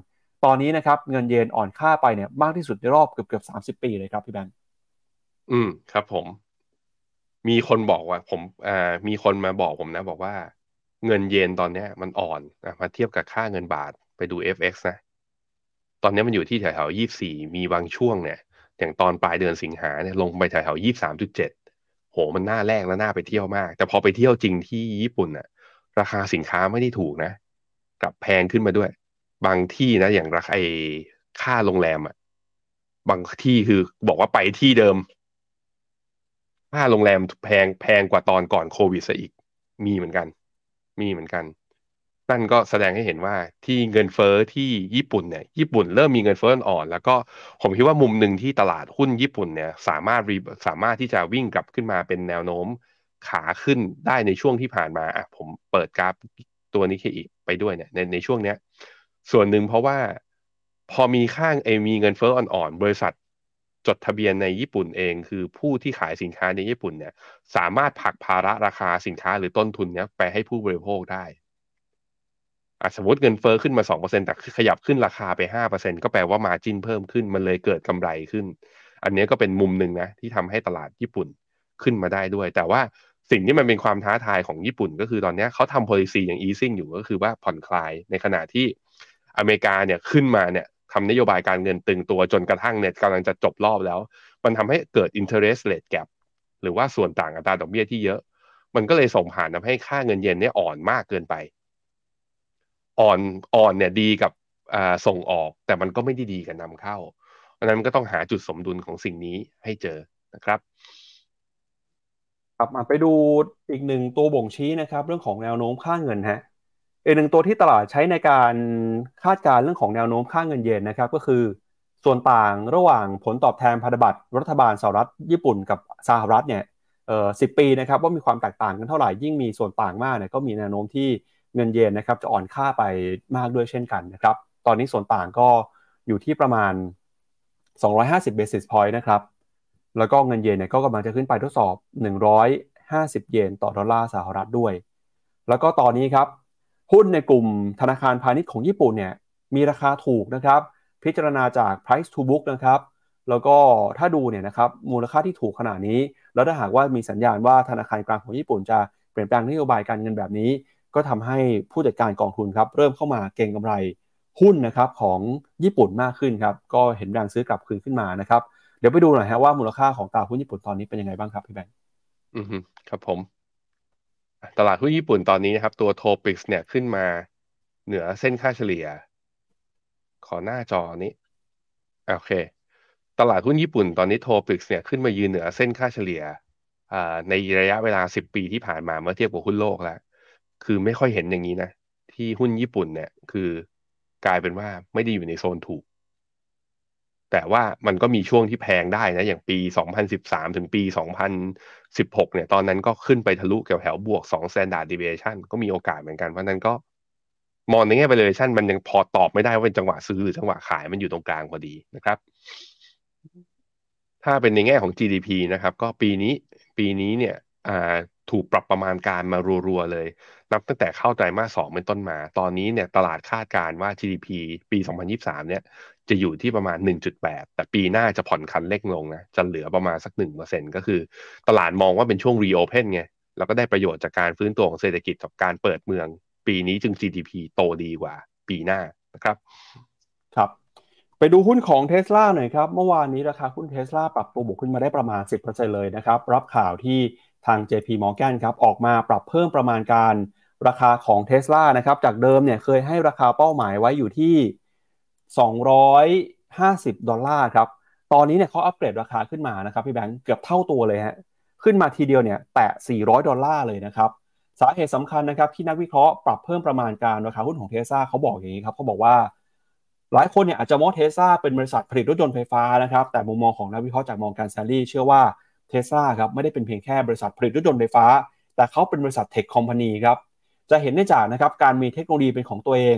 ตอนนี้นะครับเงินเยนอ่อนค่าไปเนี่ยมากที่สุดในรอบเกือบเกือบ30ปีเลยครับพี่แบงค์อืมครับผม มีคนบอกว่าผมอ่ามีคนมาบอกผมนะ บอกว่า เงินเยนตอนเนี้ยมันอ่อนนะมาเทียบกับค่าเงินบาทไปดู FX นะ ตอนนี้มันอยู่ที่แถวๆยี่สี่มีบางช่วงเนี่ย อย่างตอนปลายเดือนสิงหาเนี่ยลงไปแถวๆยี่สามจุดเจ็ดโหมันน่าแรกแล้วน่าไปเที่ยวมาก แต่พอไปเที่ยวจริงที่ญี่ปุ่นอะราคาสินค้าไม่ได้ถูกนะ กลับแพงขึ้นมาด้วย บางที่นะ อย่างราคาค่าโรงแรมอะบางที่คือบอกว่าไปที่เดิม ค่าโรงแรมแพงแพงกว่าตอนก่อนโควิดซะอีกมีเหมือนกัน มีเหมือนกัน นั่นก็แสดงให้เห็นว่าที่เงินเฟอ้อที่ญี่ปุ่นเนี่ยญี่ปุ่นเริ่มมีเงินเฟ้ออ่อนแล้วก็ผมคิดว่ามุมหนึ่งที่ตลาดหุ้นญี่ปุ่นเนี่ยสามารถรีสามารถที่จะวิ่งกลับขึ้นมาเป็นแนวโน้มขาขึ้นได้ในช่วงที่ผ่านมาอะผมเปิดกราฟตัวนี้แค่อีกไปด้วยเนี่ยในในช่วงเนี้ยส่วนหนึ่งเพราะว่าพอมีข้างเอมีเงินเฟ้ออ่อนๆบริษัท จดทะเบียนในญี่ปุ่นเอง คือผู้ที่ขายสินค้าในญี่ปุ่นเนี่ย สามารถผักภาระราคาสินค้าหรือต้นทุนเนี้ยไปให้ผู้บริโภคได้สมมติเงินเฟอ้อขึ้นมาสองเปอร์เซ็นแต่ขยับขึ้นราคาไปห้าเปอร์เซ็นก็แปลว่ามาจินเพิ่มขึ้น มันเลยเกิดกำไรขึ้น อันนี้ก็เป็นมุมหนึ่งนะ ที่ทำให้ตลาดญี่ปุ่นขึ้นมาได้ด้วย แต่ว่าสิ่งที่มันเป็นความท้าทายของญี่ปุ่น ก็คือตอนนี้เขาทำ policy อย่าง easing อยู่ก็คือว่าผ่อนคลายในขณะที่อเมริกาเนี่ยขึ้นมาเนี่ย ทำนโยบายการเงินตึงตัวจนกระทั่งเนี่ยกำลังจะจบรอบแล้ว มันทำให้เกิด interest rate gap หรือว่าส่วนต่างอัตราดอกเบี้ยที่เยอะ มันก็เลยส่งผ่านทำให้ค่าเงินเยนเนี่ยอ่อนมากเกินไป อ่อนอ่อนเนี่ยดีกับส่งออก แต่มันก็ไม่ได้ดีกับนำเข้าเพราะนั้นก็ต้องหาจุดสมดุลของสิ่งนี้ให้เจอนะครับกลับมาไปดูอีกหนึ่งตัวบ่งชี้นะครับ เรื่องของแนวโน้มค่าเงินฮะ อีกหนึ่งตัวที่ตลาดใช้ในการคาดการเรื่องของแนวโน้มค่าเงินเยนนะครับก็คือ ส่วนต่างระหว่างผลตอบแทนพันธบัตรรัฐบาลสหรัฐญี่ปุ่นกับสหรัฐเนี่ยเอ่อสิปีนะครับว่ามีความแตกต่างกันเท่าไหร่ยิ่งมีส่วนต่างมากเนี่ยก็มีแนวโน้มที่เงินเยนนะครับจะอ่อนค่าไปมากด้วยเช่นกันนะครับตอนนี้ส่วนต่างก็อยู่ที่ประมาณ 250 basis point นะครับแล้วก็เงินเยนเนี่ยก็กำลังจะขึ้นไปทดสอบ 150 เยนต่อดอลลาร์สหรัฐด้วย แล้วก็ตอนนี้ครับ หุ้นในกลุ่มธนาคารพาณิชย์ของญี่ปุ่นเนี่ยมีราคาถูกนะครับ พิจารณาจาก price to book นะครับ แล้วก็ถ้าดูเนี่ยนะครับมูลค่าที่ถูกขนาดนี้ แล้วถ้าหากว่ามีสัญญาณว่าธนาคารกลางของญี่ปุ่นจะเปลี่ยนแปลงนโยบายการเงินแบบนี้ ก็ทำให้ผู้จัดการกองทุนครับเริ่มเข้ามาเก็งกำไรหุ้นนะครับของญี่ปุ่นมากขึ้นครับก็เห็นแรงซื้อกลับคืนขึ้นมานะครับเดี๋ยวไปดูหน่อยฮะว่ามูลค่าของตลาดหุ้นญี่ปุ่นตอนนี้เป็นยังไงบ้างครับพี่แบงค์อืมครับผม ตลาดหุ้นญี่ปุ่นตอนนี้นะครับ ตัวโทปิกส์เนี่ยขึ้นมาเหนือเส้นค่าเฉลี่ย ขอหน้าจอนี้ โอเค ตลาดหุ้นญี่ปุ่นตอนนี้โทปิกเนี่ยขึ้นมายืนเหนือเส้นค่าเฉลี่ยในระยะเวลาสิบปีที่ผ่านมาเมื่อเทียบกับหุ้นโลกแล้ว คือไม่ค่อยเห็นอย่างนี้นะ ที่หุ้นญี่ปุ่นเนี่ย คือกลายเป็นว่าไม่ได้อยู่ในโซนถูก แต่ว่ามันก็มีช่วงที่แพงได้นะ อย่างปี 2013 ถึงปี 2016 เนี่ย ตอนนั้นก็ขึ้นไปทะลุแถวๆบวก 2 standard deviation ก็มีโอกาสเหมือนกัน เพราะนั้นก็มองในแง่ valuation มันยังพอตอบไม่ได้ว่าเป็นจังหวะซื้อหรือจังหวะขายมันอยู่ตรงกลางพอดีนะครับ ถ้าเป็นในแง่ของ GDP นะครับ ก็ปีนี้ปีนี้เนี่ย ถูกปรับประมาณการมารัวๆเลย นับตั้งแต่เข้าไตรมาสสองเป็นต้นมา ตอนนี้เนี่ยตลาดคาดการว่า GDP ปี 2023 เนี่ยจะอยู่ที่ประมาณ 1.8 แต่ปีหน้าจะผ่อนคันเล็กลงนะ จะเหลือประมาณสัก 1%ก็คือ ตลาดมองว่าเป็นช่วง reopen ไง แล้วก็ได้ประโยชน์จากการฟื้นตัวของเศรษฐกิจกับการเปิดเมือง ปีนี้จึง GDP โตดีกว่า ปีหน้านะครับ ครับ ไปดูหุ้นของเท s l a หน่อยครับ เมื่อวานนี้ราคาหุ้นเท s l a ปรับตัวบวกขึ้นมาได้ประมาณ 10%เลยนะครับ รับข่าวที่ ทาง JP Morgan ครับออกมาปรับเพิ่มประมาณการราคาของเท s l a นะครับจากเดิมเนี่ยเคยให้ราคาเป้าหมายไว้อยู่ที่ 250 ดอลลาร์ครับ ตอนนี้เนี่ยเขาอัปเกรดราคาขึ้นมานะครับพี่แบงค์เกือบเท่าตัวเลยฮะขึ้นมาทีเดียวเนี่ยแตะ 400 ดอลลาร์เลยนะครับ สาเหตุสำคัญนะครับที่นักวิเคราะห์ปรับเพิ่มประมาณการราคาหุ้นของเทสลาเขาบอกอย่างนี้ครับเขาบอกว่าหลายคนเนี่ยอาจจะมองเทสลาเป็นบริษัทผลิตรถยนต์ไฟฟ้านะครับแต่มุมมองของนักวิเคราะห์จาก Morgan Stanley เชื่อว่า เทสลาครับไม่ได้เป็นเพียงแค่บริษัทผลิตรถยนต์ไฟฟ้า แต่เขาเป็นบริษัท tech company ครับจะเห็นได้จากนะครับการมีเทคโนโลยีเป็นของตัวเอง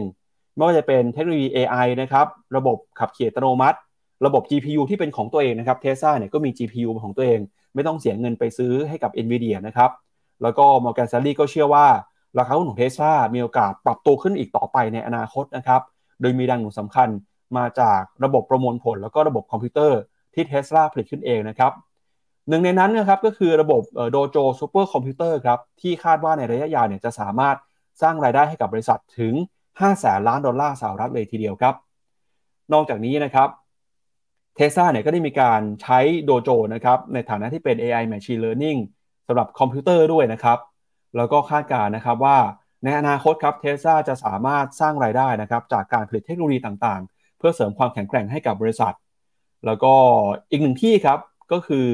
ไม่ว่าจะเป็นเทคโนโลยี AI นะครับระบบขับขี่อัตโนมัติ ระบบ GPU ที่เป็นของตัวเองนะครับเทสลาเนี่ยก็มี GPU ของตัวเอง ไม่ต้องเสียเงินไปซื้อให้กับ NVIDIA นะครับแล้วก็ Morgan Stanley ก็เชื่อว่า ราคาหุ้นของเทสลามีโอกาสปรับตัวขึ้นอีกต่อไปในอนาคตนะครับโดยมีแรงหนุนสำคัญมาจากระบบประมวลผล แล้วก็ระบบคอมพิวเตอร์ที่เทสลาผลิตขึ้นเองนะครับ หนึ่งในนั้นนะครับก็คือระบบ Dojo ซูเปอร์คอมพิวเตอร์ครับที่คาดว่าในระยะยาวเนี่ยจะสามารถสร้างรายได้ให้กับบริษัทถึง 5 แสนล้านดอลลาร์สหรัฐเลยทีเดียวครับ นอกจากนี้นะครับเทสลาเนี่ยก็ได้มีการใช้ Dojo นะครับในฐานะที่เป็น AI Machine Learning สำหรับคอมพิวเตอร์ด้วยนะครับ แล้วก็คาดการณ์นะครับว่าในอนาคตครับเทสลาจะสามารถสร้างรายได้นะครับจากการผลิตเทคโนโลยีต่างๆ เพื่อเสริมความแข็งแกร่งให้กับบริษัท แล้วก็อีกหนึ่งที่ครับก็คือ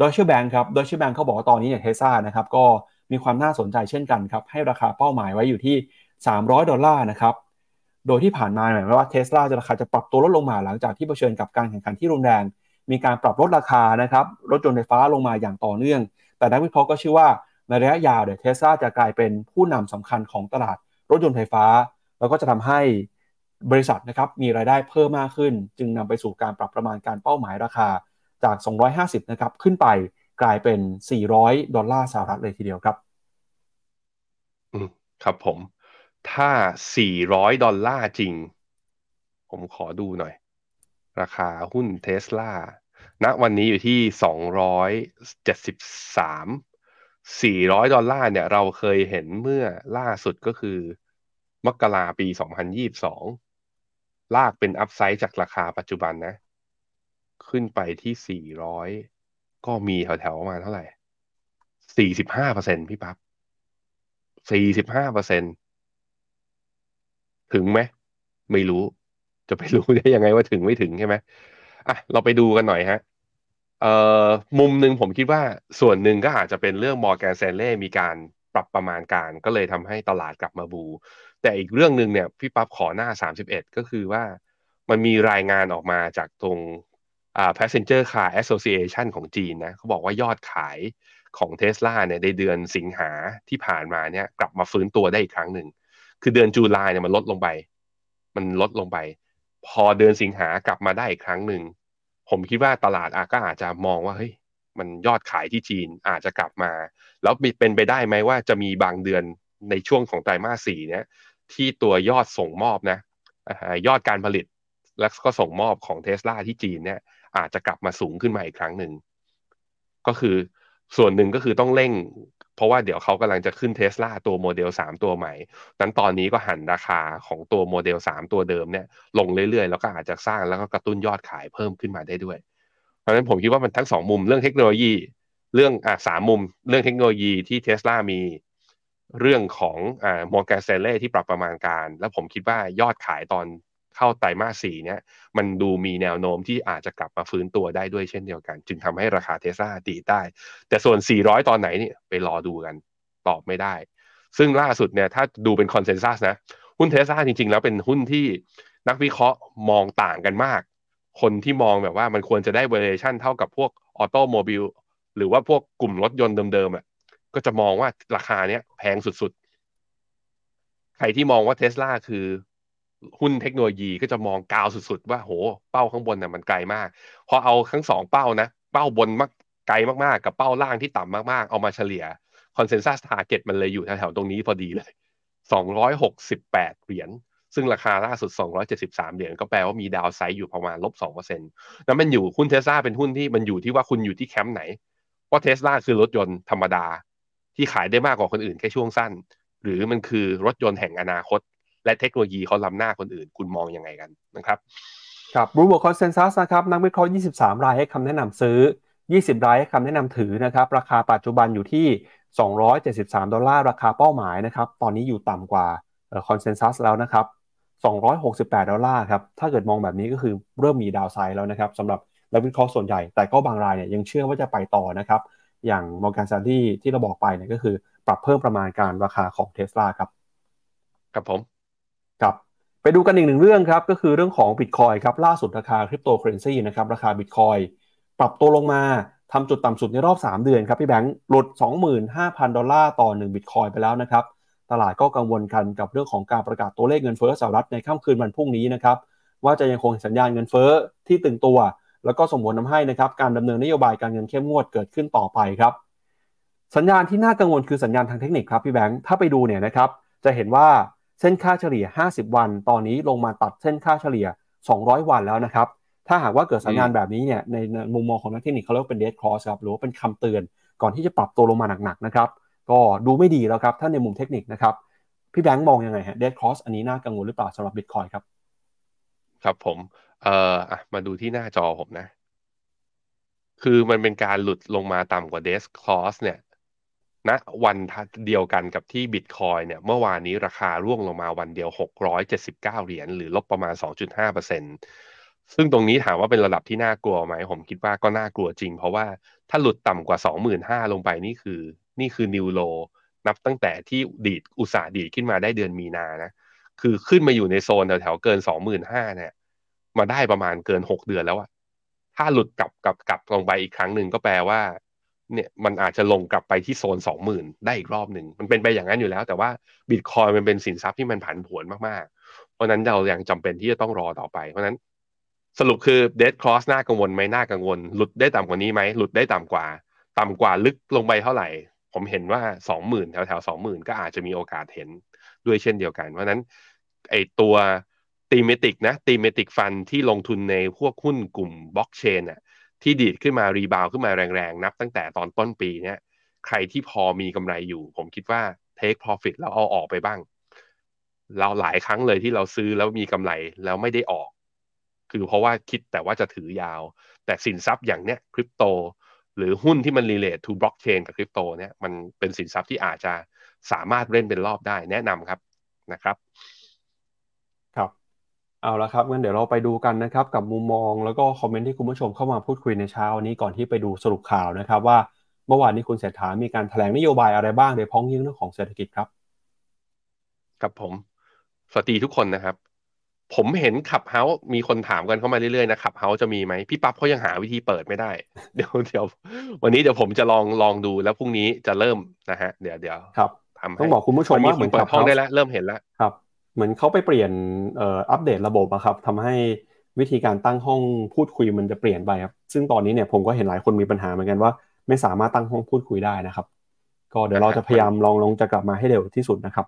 Deutsche Bank ครับ Deutsche Bank เขาบอกว่าตอนนี้เนี่ยเทสลานะครับก็มีความน่าสนใจเช่นกันครับให้ราคาเป้าหมายไว้อยู่ที่ 300 ดอลลาร์นะครับโดยที่ผ่านมาแม้ว่าเทสลาจะราคาจะปรับตัวลดลงมาหลังจากที่เผชิญกับการแข่งขันที่รุนแรง มีการปรับลดราคานะครับรถยนต์ไฟฟ้าลงมาอย่างต่อเนื่อง แต่นักวิเคราะห์ก็เชื่อว่าในระยะยาวเดี๋ยวเทสลาจะกลายเป็นผู้นำสำคัญของตลาดรถยนต์ไฟฟ้า แล้วก็จะทำให้บริษัทนะครับมีรายได้เพิ่มมากขึ้น จึงนำไปสู่การปรับประมาณการเป้าหมายราคา จาก 250 นะครับ ขึ้นไปกลายเป็น 400 ดอลลาร์สหรัฐเลยทีเดียวครับ อืมครับผม ถ้า 400 ดอลลาร์จริง ผมขอดูหน่อย ราคาหุ้นเทสลาณวันนี้อยู่ที่ 273 400 ดอลลาร์เนี่ยเราเคยเห็นเมื่อล่าสุดก็คือ มกราปี 2022 ลากเป็นอัพไซด์จากราคาปัจจุบันนะ ขึ้นไปที่สี่ร้อยก็มีแถวๆประมาณเท่าไหร่สี่สิบห้าเปอร์เซ็นพี่ปั๊บสี่สิบห้าเปอร์เซ็นถึงไหม ไม่รู้ จะไปรู้ได้ยังไงว่าถึงไม่ถึงใช่ไหมอะ เราไปดูกันหน่อยฮะเอ่อมุมหนึ่งผมคิดว่าส่วนหนึ่งก็อาจจะเป็นเรื่องมอร์แกนเซเล่มีการปรับประมาณการก็เลยทำให้ตลาดกลับมาบู แต่อีกเรื่องหนึ่งเนี่ยพี่ปั๊บขอหน้าสามสิบเอ็ดก็คือว่ามันมีรายงานออกมาจากตรง Passenger Car Association ของจีนนะเขาบอกว่ายอดขายของเท s l a เนี่ยในเดือนสิงหาที่ผ่านมาเนี่ยกลับมาฟื้นตัวได้อีกครั้งหนึ่ง คือเดือนจุลายเนี่ยมันลดลงไป มันลดลงไป พอเดือนสิงหากลับมาได้อีกครั้งหนึ่ง ผมคิดว่าตลาดอาก็อาจจะมองว่าเฮ้ยมันยอดขายที่จีนอาจจะกลับมา แล้วเป็นไปได้ไหมว่าจะมีบางเดือนในช่วงของไตรมาสสี่เนี่ยที่ตัวยอดส่งมอบนะยอดการผลิตแล้วก็ส่งมอบของเทสลาที่จีนเนี่ย อาจจะกลับมาสูงขึ้นมาอีกครั้งหนึ่งก็คือส่วนหนึ่งก็คือต้องเร่ง เพราะว่าเดี๋ยวเขากำลังจะขึ้นเทสลาตัวโมเดล 3 ตัวใหม่นั้นตอนนี้ก็หั่นราคาของตัวโมเดล 3 ตัวเดิมเนี่ย ลงเรื่อยๆ แล้วก็อาจจะสร้างแล้วก็กระตุ้นยอดขายเพิ่มขึ้นมาได้ด้วย เพราะฉะนั้นผมคิดว่ามันทั้งสองมุมเรื่องเทคโนโลยี เรื่องอ่าสามมุม เรื่องเทคโนโลยีที่เทสลามีเรื่องของอ่า Morgan Stanley ที่ปรับประมาณการ แล้วผมคิดว่ายอดขายตอน เข้าไตรมาสสี่เนี้ยมันดูมีแนวโน้มที่อาจจะกลับมาฟื้นตัวได้ด้วยเช่นเดียวกัน จึงทำให้ราคาเทสลาดีได้ แต่ส่วน 400 ตอนไหนเนี่ยไปรอดูกันตอบไม่ได้ ซึ่งล่าสุดเนี่ยถ้าดูเป็น consensus นะหุ้นเทสลาจริง ๆ แล้วเป็นหุ้นที่นักวิเคราะห์มองต่างกันมาก คนที่มองแบบว่ามันควรจะได้ valuation เท่ากับพวก automobile หรือว่าพวกกลุ่มรถยนต์เดิมๆอะก็จะมองว่าราคาเนี้ยแพงสุดๆ ใครที่มองว่าเทสลาคือ หุ้นเทคโนโลยีก็จะมองกาวสุดๆ ว่าโห เป้าข้างบนน่ะมันไกลมาก พอเอาทั้งสองเป้านะ เป้าบนมากไกลมากๆ กับเป้าล่างที่ต่ำมากๆ เอามาเฉลี่ย consensus target มันเลยอยู่แถวๆตรงนี้พอดีเลย268 เหรียญ ซึ่งราคาล่าสุด 273 เหรียญ ก็แปลว่ามี downside อยู่ประมาณลบ2%แล้วมันอยู่หุ้นเทสลาเป็นหุ้นที่มันอยู่ที่ว่าคุณอยู่ที่แคมป์ไหน เพราะเทสลาคือรถยนต์ธรรมดา ที่ขายได้มากกว่าคนอื่นแค่ช่วงสั้น หรือมันคือรถยนต์แห่งอนาคต และเทคโนโลยีเขาล้ำหน้าคนอื่น คุณมองยังไงกันนะครับครับ Bloomberg consensus นะครับนักวิเคราะห์ 23 รายให้คำแนะนำซื้อ 20 รายให้คำแนะนำถือนะครับราคาปัจจุบันอยู่ที่ 273 ดอลลาร์ราคาเป้าหมายนะครับตอนนี้อยู่ต่ำกว่า consensus แล้วนะครับ 268 ดอลลาร์ครับถ้าเกิดมองแบบนี้ก็คือเริ่มมี downside แล้วนะครับสำหรับนักวิเคราะห์ส่วนใหญ่ แต่ก็บางรายเนี่ยยังเชื่อว่าจะไปต่อนะครับอย่าง Morgan Stanley ที่เราบอกไปเนี่ยก็คือ ปรับเพิ่มประมาณการราคาของเทสลาครับครับผม ครับไปดูกันอีกหนึ่งเรื่องครับก็คือเรื่องของบิตคอยน์ครับล่าสุดราคาคริปโตเคอเรนซีนะครับราคาบิตคอยน์ปรับตัวลงมาทำจุดต่ำสุดในรอบ 3 เดือนครับพี่แบงค์หลุด 25,000 ดอลลาร์ต่อ1บิตคอยน์ไปแล้วนะครับตลาดก็กังวลกันกับเรื่องของการประกาศตัวเลขเงินเฟ้อสหรัฐในค่ำคืนวันพรุ่งนี้นะครับว่าจะยังคงสัญญาณเงินเฟ้อที่ตึงตัว แล้วก็ส่งผลทำให้นะครับการดำเนินนโยบายการเงินเข้มงวดเกิดขึ้นต่อไปครับ สัญญาณที่น่ากังวลคือสัญญาณทางเทคนิคครับพี่แบงค์ถ้าไปดูเนี่ยนะครับจะเห็นว่า เส้นค่าเฉลี่ย 50 วัน ตอนนี้ลงมาตัดเส้นค่าเฉลี่ย 200 วันแล้วนะครับ ถ้าหากว่าเกิดสัญญาณแบบนี้เนี่ยในมุมมองของนักเทคนิคเขาเรียกเป็นเด d ค r อสครับหรือว่าเป็นคำเตือนก่อนที่จะปรับตัวลงมาหนักๆนะครับ ก็ดูไม่ดีแล้วครับถ้าในมุมเทคนิคนะครับพี่แบงค์มองยังไงฮะเด d ค r อสอันนี้น่ากังวลหรือเปล่าสำหรับบิตคอยครับ ครับผมเอ่อมาดูที่หน้าจอผมนะ คือมันเป็นการหลุดลงมาต่ำกว่า death cross เนี่ย ณนะวันเดียวกันกับที่บิตคอยน์เนี่ยเมื่อวานนี้ราคาร่วงลงมาวันเดียว 679 เหรียญหรือลบประมาณ 2.5%ซึ่งตรงนี้ถามว่าเป็นระดับที่น่ากลัวไหม ผมคิดว่าก็น่ากลัวจริง เพราะว่าถ้าหลุดต่ำกว่า 25,000 ลงไปนี่คือ นี่คือ new low นับตั้งแต่ที่ดีดอุตสาห์ดีดขึ้นมาได้เดือนมีนานะคือขึ้นมาอยู่ในโซนแถวๆเกิน 25,000เนี่ยมาได้ประมาณเกิน 6 เดือนแล้วอะถ้าหลุดกลับกลับกลับลงไปอีกครั้งหนึ่งก็แปลว่า เนี่ยมันอาจจะลงกลับไปที่โซนสองหมื่นได้อีกรอบหนึ่งมันเป็นไปอย่างนั้นอยู่แล้ว แต่ว่าบิตคอยมันเป็นสินทรัพย์ที่มันผันผวนมากๆ เพราะนั้นเรายังจำเป็นที่จะต้องรอต่อไป เพราะนั้นสรุปคือเดดครอสน่ากังวลไหมน่ากังวล หลุดได้ต่ำกว่านี้ไหมหลุดได้ต่ำกว่า ต่ำกว่าลึกลงไปเท่าไหร่ ผมเห็นว่าสองหมื่นแถวแถวสองหมื่นก็อาจจะมีโอกาสเห็นด้วยเช่นเดียวกัน เพราะนั้นไอตัว thematic นะ thematic fund ที่ลงทุนในพวกหุ้นกลุ่มบล็อกเชนอะ ที่ดีดขึ้นมา rebound ขึ้นมาแรงๆ นับตั้งแต่ตอนต้นปีเนี้ยใครที่พอมีกำไรอยู่ ผมคิดว่า take profit แล้วเอาออกไปบ้าง เราหลายครั้งเลยที่เราซื้อแล้วมีกำไรแล้วไม่ได้ออก คือเพราะว่าคิดแต่ว่าจะถือยาว แต่สินทรัพย์อย่างเนี้ยคริปโตหรือหุ้นที่มัน relate to blockchain กับคริปโตเนี่ยมันเป็นสินทรัพย์ที่อาจจะสามารถเล่นเป็นรอบได้แนะนำครับนะครับ เอาละครับงั้นเดี๋ยวเราไปดูกันนะครับกับมุมมองแล้วก็คอมเมนต์ที่คุณผู้ชมเข้ามาพูดคุยในเช้านี้ก่อนที่ไปดูสรุปข่าวนะครับ ว่าเมื่อวานนี้คุณเศรษฐามีการแถลงนโยบายอะไรบ้างโดยพ้องยิ่งเรื่องของเศรษฐกิจครับกับผม สวัสดีทุกคนนะครับ ผมเห็นขับเฮาส์มีคนถามกันเข้ามาเรื่อยๆนะขับเฮาส์จะมีไหมพี่ปั๊บเขายังหาวิธีเปิดไม่ได้ เดี๋ยวเดี๋ยววันนี้เดี๋ยวผมจะลองลองดูแล้วพรุ่งนี้จะเริ่มนะฮะเดี๋ยวเดี๋ยวครับทำต้องบอกคุณผู้ชมว่าเหมือนเปิดห้องได้แล้วเริ่มเห็นแล้วครับ เหมือนเขาไปเปลี่ยนอัปเดตระบบอะครับทำให้วิธีการตั้งห้องพูดคุยมันจะเปลี่ยนไปครับซึ่งตอนนี้เนี่ยผมก็เห็นหลายคนมีปัญหาเหมือนกันว่า ไม่สามารถตั้งห้องพูดคุยได้นะครับ ก็เดี๋ยวเราจะพยายามลองลงจะกลับมาให้เร็วที่สุดนะครับ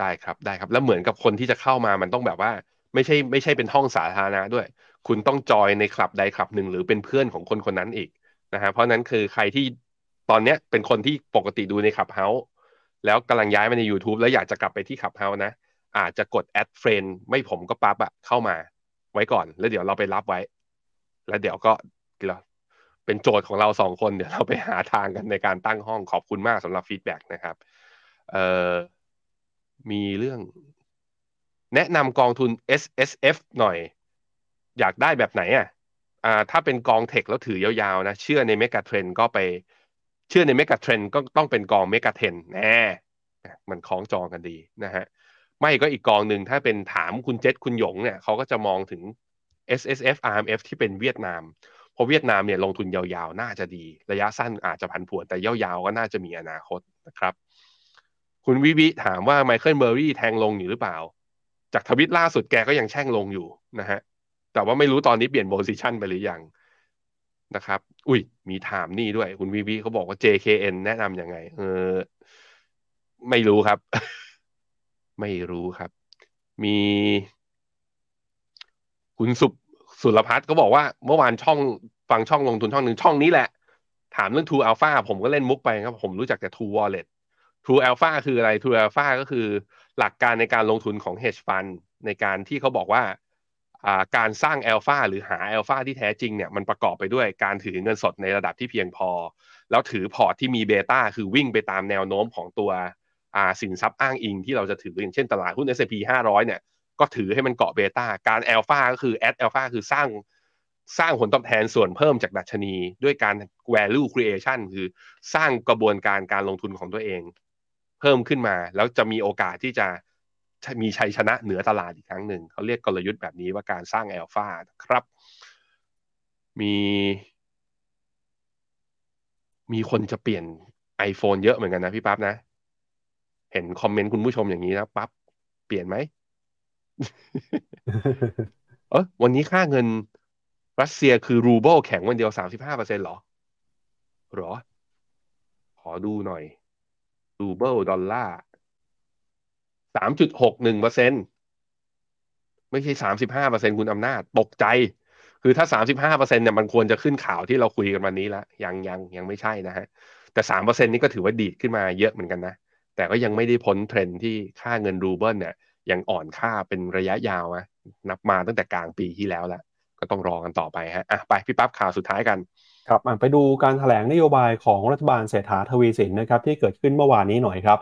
ได้ครับได้ครับ แล้วเหมือนกับคนที่จะเข้ามามันต้องแบบว่า ไม่ใช่ไม่ใช่เป็นห้องสาธารณะด้วย คุณต้องจอยในคลับใดคลับหนึ่งหรือเป็นเพื่อนของคนคนนั้นอีกนะฮะเพราะนั้นคือใครที่ตอนเนี้ยเป็นคนที่ปกติดูใน Clubhouse แล้วกำลังย้ายมาใน YouTube แล้วอยากจะกลับไปที่ Clubhouse นะ อาจจะกด add friend ไม่ผมก็ปั๊บอะเข้ามาไว้ก่อน แล้วเดี๋ยวเราไปรับไว้ แล้วเดี๋ยวก็เป็นโจทย์ของเราสองคนเดี๋ยวเราไปหาทางกันในการตั้งห้องขอบคุณมากสำหรับ feedback นะครับเอ่อมีเรื่อง แนะนำกองทุน SSF หน่อย อยากได้แบบไหนอะอ่าถ้าเป็นกอง tech แล้วถือยาวๆนะ เชื่อใน megatrend ก็ไป เชื่อใน megatrend ก็ต้องเป็นกอง megatrend แน่มันคล้องจองกันดีนะฮะ ไม่ก็อีกกองหนึ่งถ้าเป็นถามคุณเจษคุณหยงเนี่ยเขาก็จะมองถึง S S F R M F ที่เป็นเวียดนามเพราะเวียดนามเนี่ยลงทุนยาวๆ น่าจะดี ระยะสั้นอาจจะผันผวนแต่ยาวๆ ก็น่าจะมีอนาคตนะครับ คุณวิวิถามว่า Michael Burry แทงลงอยู่หรือเปล่า จากทวิตล่าสุดแกก็ยังแช่งลงอยู่นะฮะแต่ว่าไม่รู้ตอนนี้เปลี่ยน position ไปหรือยังนะครับ อุ้ย มีถามนี่ด้วย คุณวิวิเขาบอกว่า JKN แนะนำยังไง เออ ไม่รู้ครับ ไม่รู้ครับ มี คุณสุสุรพัฒน์ก็บอกว่าเมื่อวานช่องฟังช่องลงทุนช่องหนึ่งช่องนี้แหละ ถามเรื่อง True Alpha ผมก็เล่นมุกไปครับ ผมรู้จักแต่ True Wallet True Alpha คืออะไร True Alpha ก็คือหลักการในการลงทุนของ hedge fund ในการที่เขาบอกว่าการสร้างอัลฟาหรือหาอัลฟาที่แท้จริงเนี่ยมันประกอบไปด้วยการถือเงินสดในระดับที่เพียงพอ แล้วถือพอร์ตที่มี beta คือวิ่งไปตามแนวโน้มของตัว สินทรัพย์อ้างอิงที่เราจะถืออย่างเช่นตลาดหุ้น S&P 500 เนี่ยก็ถือให้มันเกาะเบต้าการอัลฟาก็คือแอดอัลฟาคือสร้างสร้างผลตอบแทนส่วนเพิ่มจากดัชนี ด้วยการ value creation คือสร้างกระบวนการการลงทุนของตัวเอง เพิ่มขึ้นมา แล้วจะมีโอกาสที่จะมีชัยชนะเหนือตลาดอีกครั้งหนึ่ง เขาเรียกกลยุทธ์แบบนี้ว่าการสร้างอัลฟาครับ มี มีคนจะเปลี่ยน iPhone เยอะเหมือนกันนะพี่ปั๊บนะ เห็นคอมเมนต์คุณผู้ชมอย่างนี้นะปั๊บเปลี่ยนไหมเออวันนี้ค่าเงินรัสเซียคือรูเบิลแข็งวันเดียวสามสิบห้าเปอร์เซ็นหรอหรอ ขอดูหน่อย รูเบิลดอลลาร์สามจุดหกหนึ่งเปอร์เซ็นไม่ใช่สามสิบห้าเปอร์เซ็นคุณอำนาจ ตกใจ คือถ้าสามสิบห้าเปอร์เซ็นเนี่ยมันควรจะขึ้นข่าวที่เราคุยกันวันนี้แล้วยังยังยังไม่ใช่นะฮะ แต่สามเปอร์เซ็นนี้ก็ถือว่าดีดขึ้นมาเยอะเหมือนกันนะ แต่ก็ยังไม่ได้พ้นเทรนด์ที่ค่าเงินรูเบิลเนี่ยยังอ่อนค่าเป็นระยะยาวนะนับมาตั้งแต่กลางปีที่แล้วแล้วก็ต้องรอกันต่อไปฮะอะไปพี่ปั๊บข่าวสุดท้ายกัน ครับไปดูการแถลงนโยบายของรัฐบาลเศรษฐาทวีสินนะครับที่เกิดขึ้นเมื่อวานนี้หน่อยครับ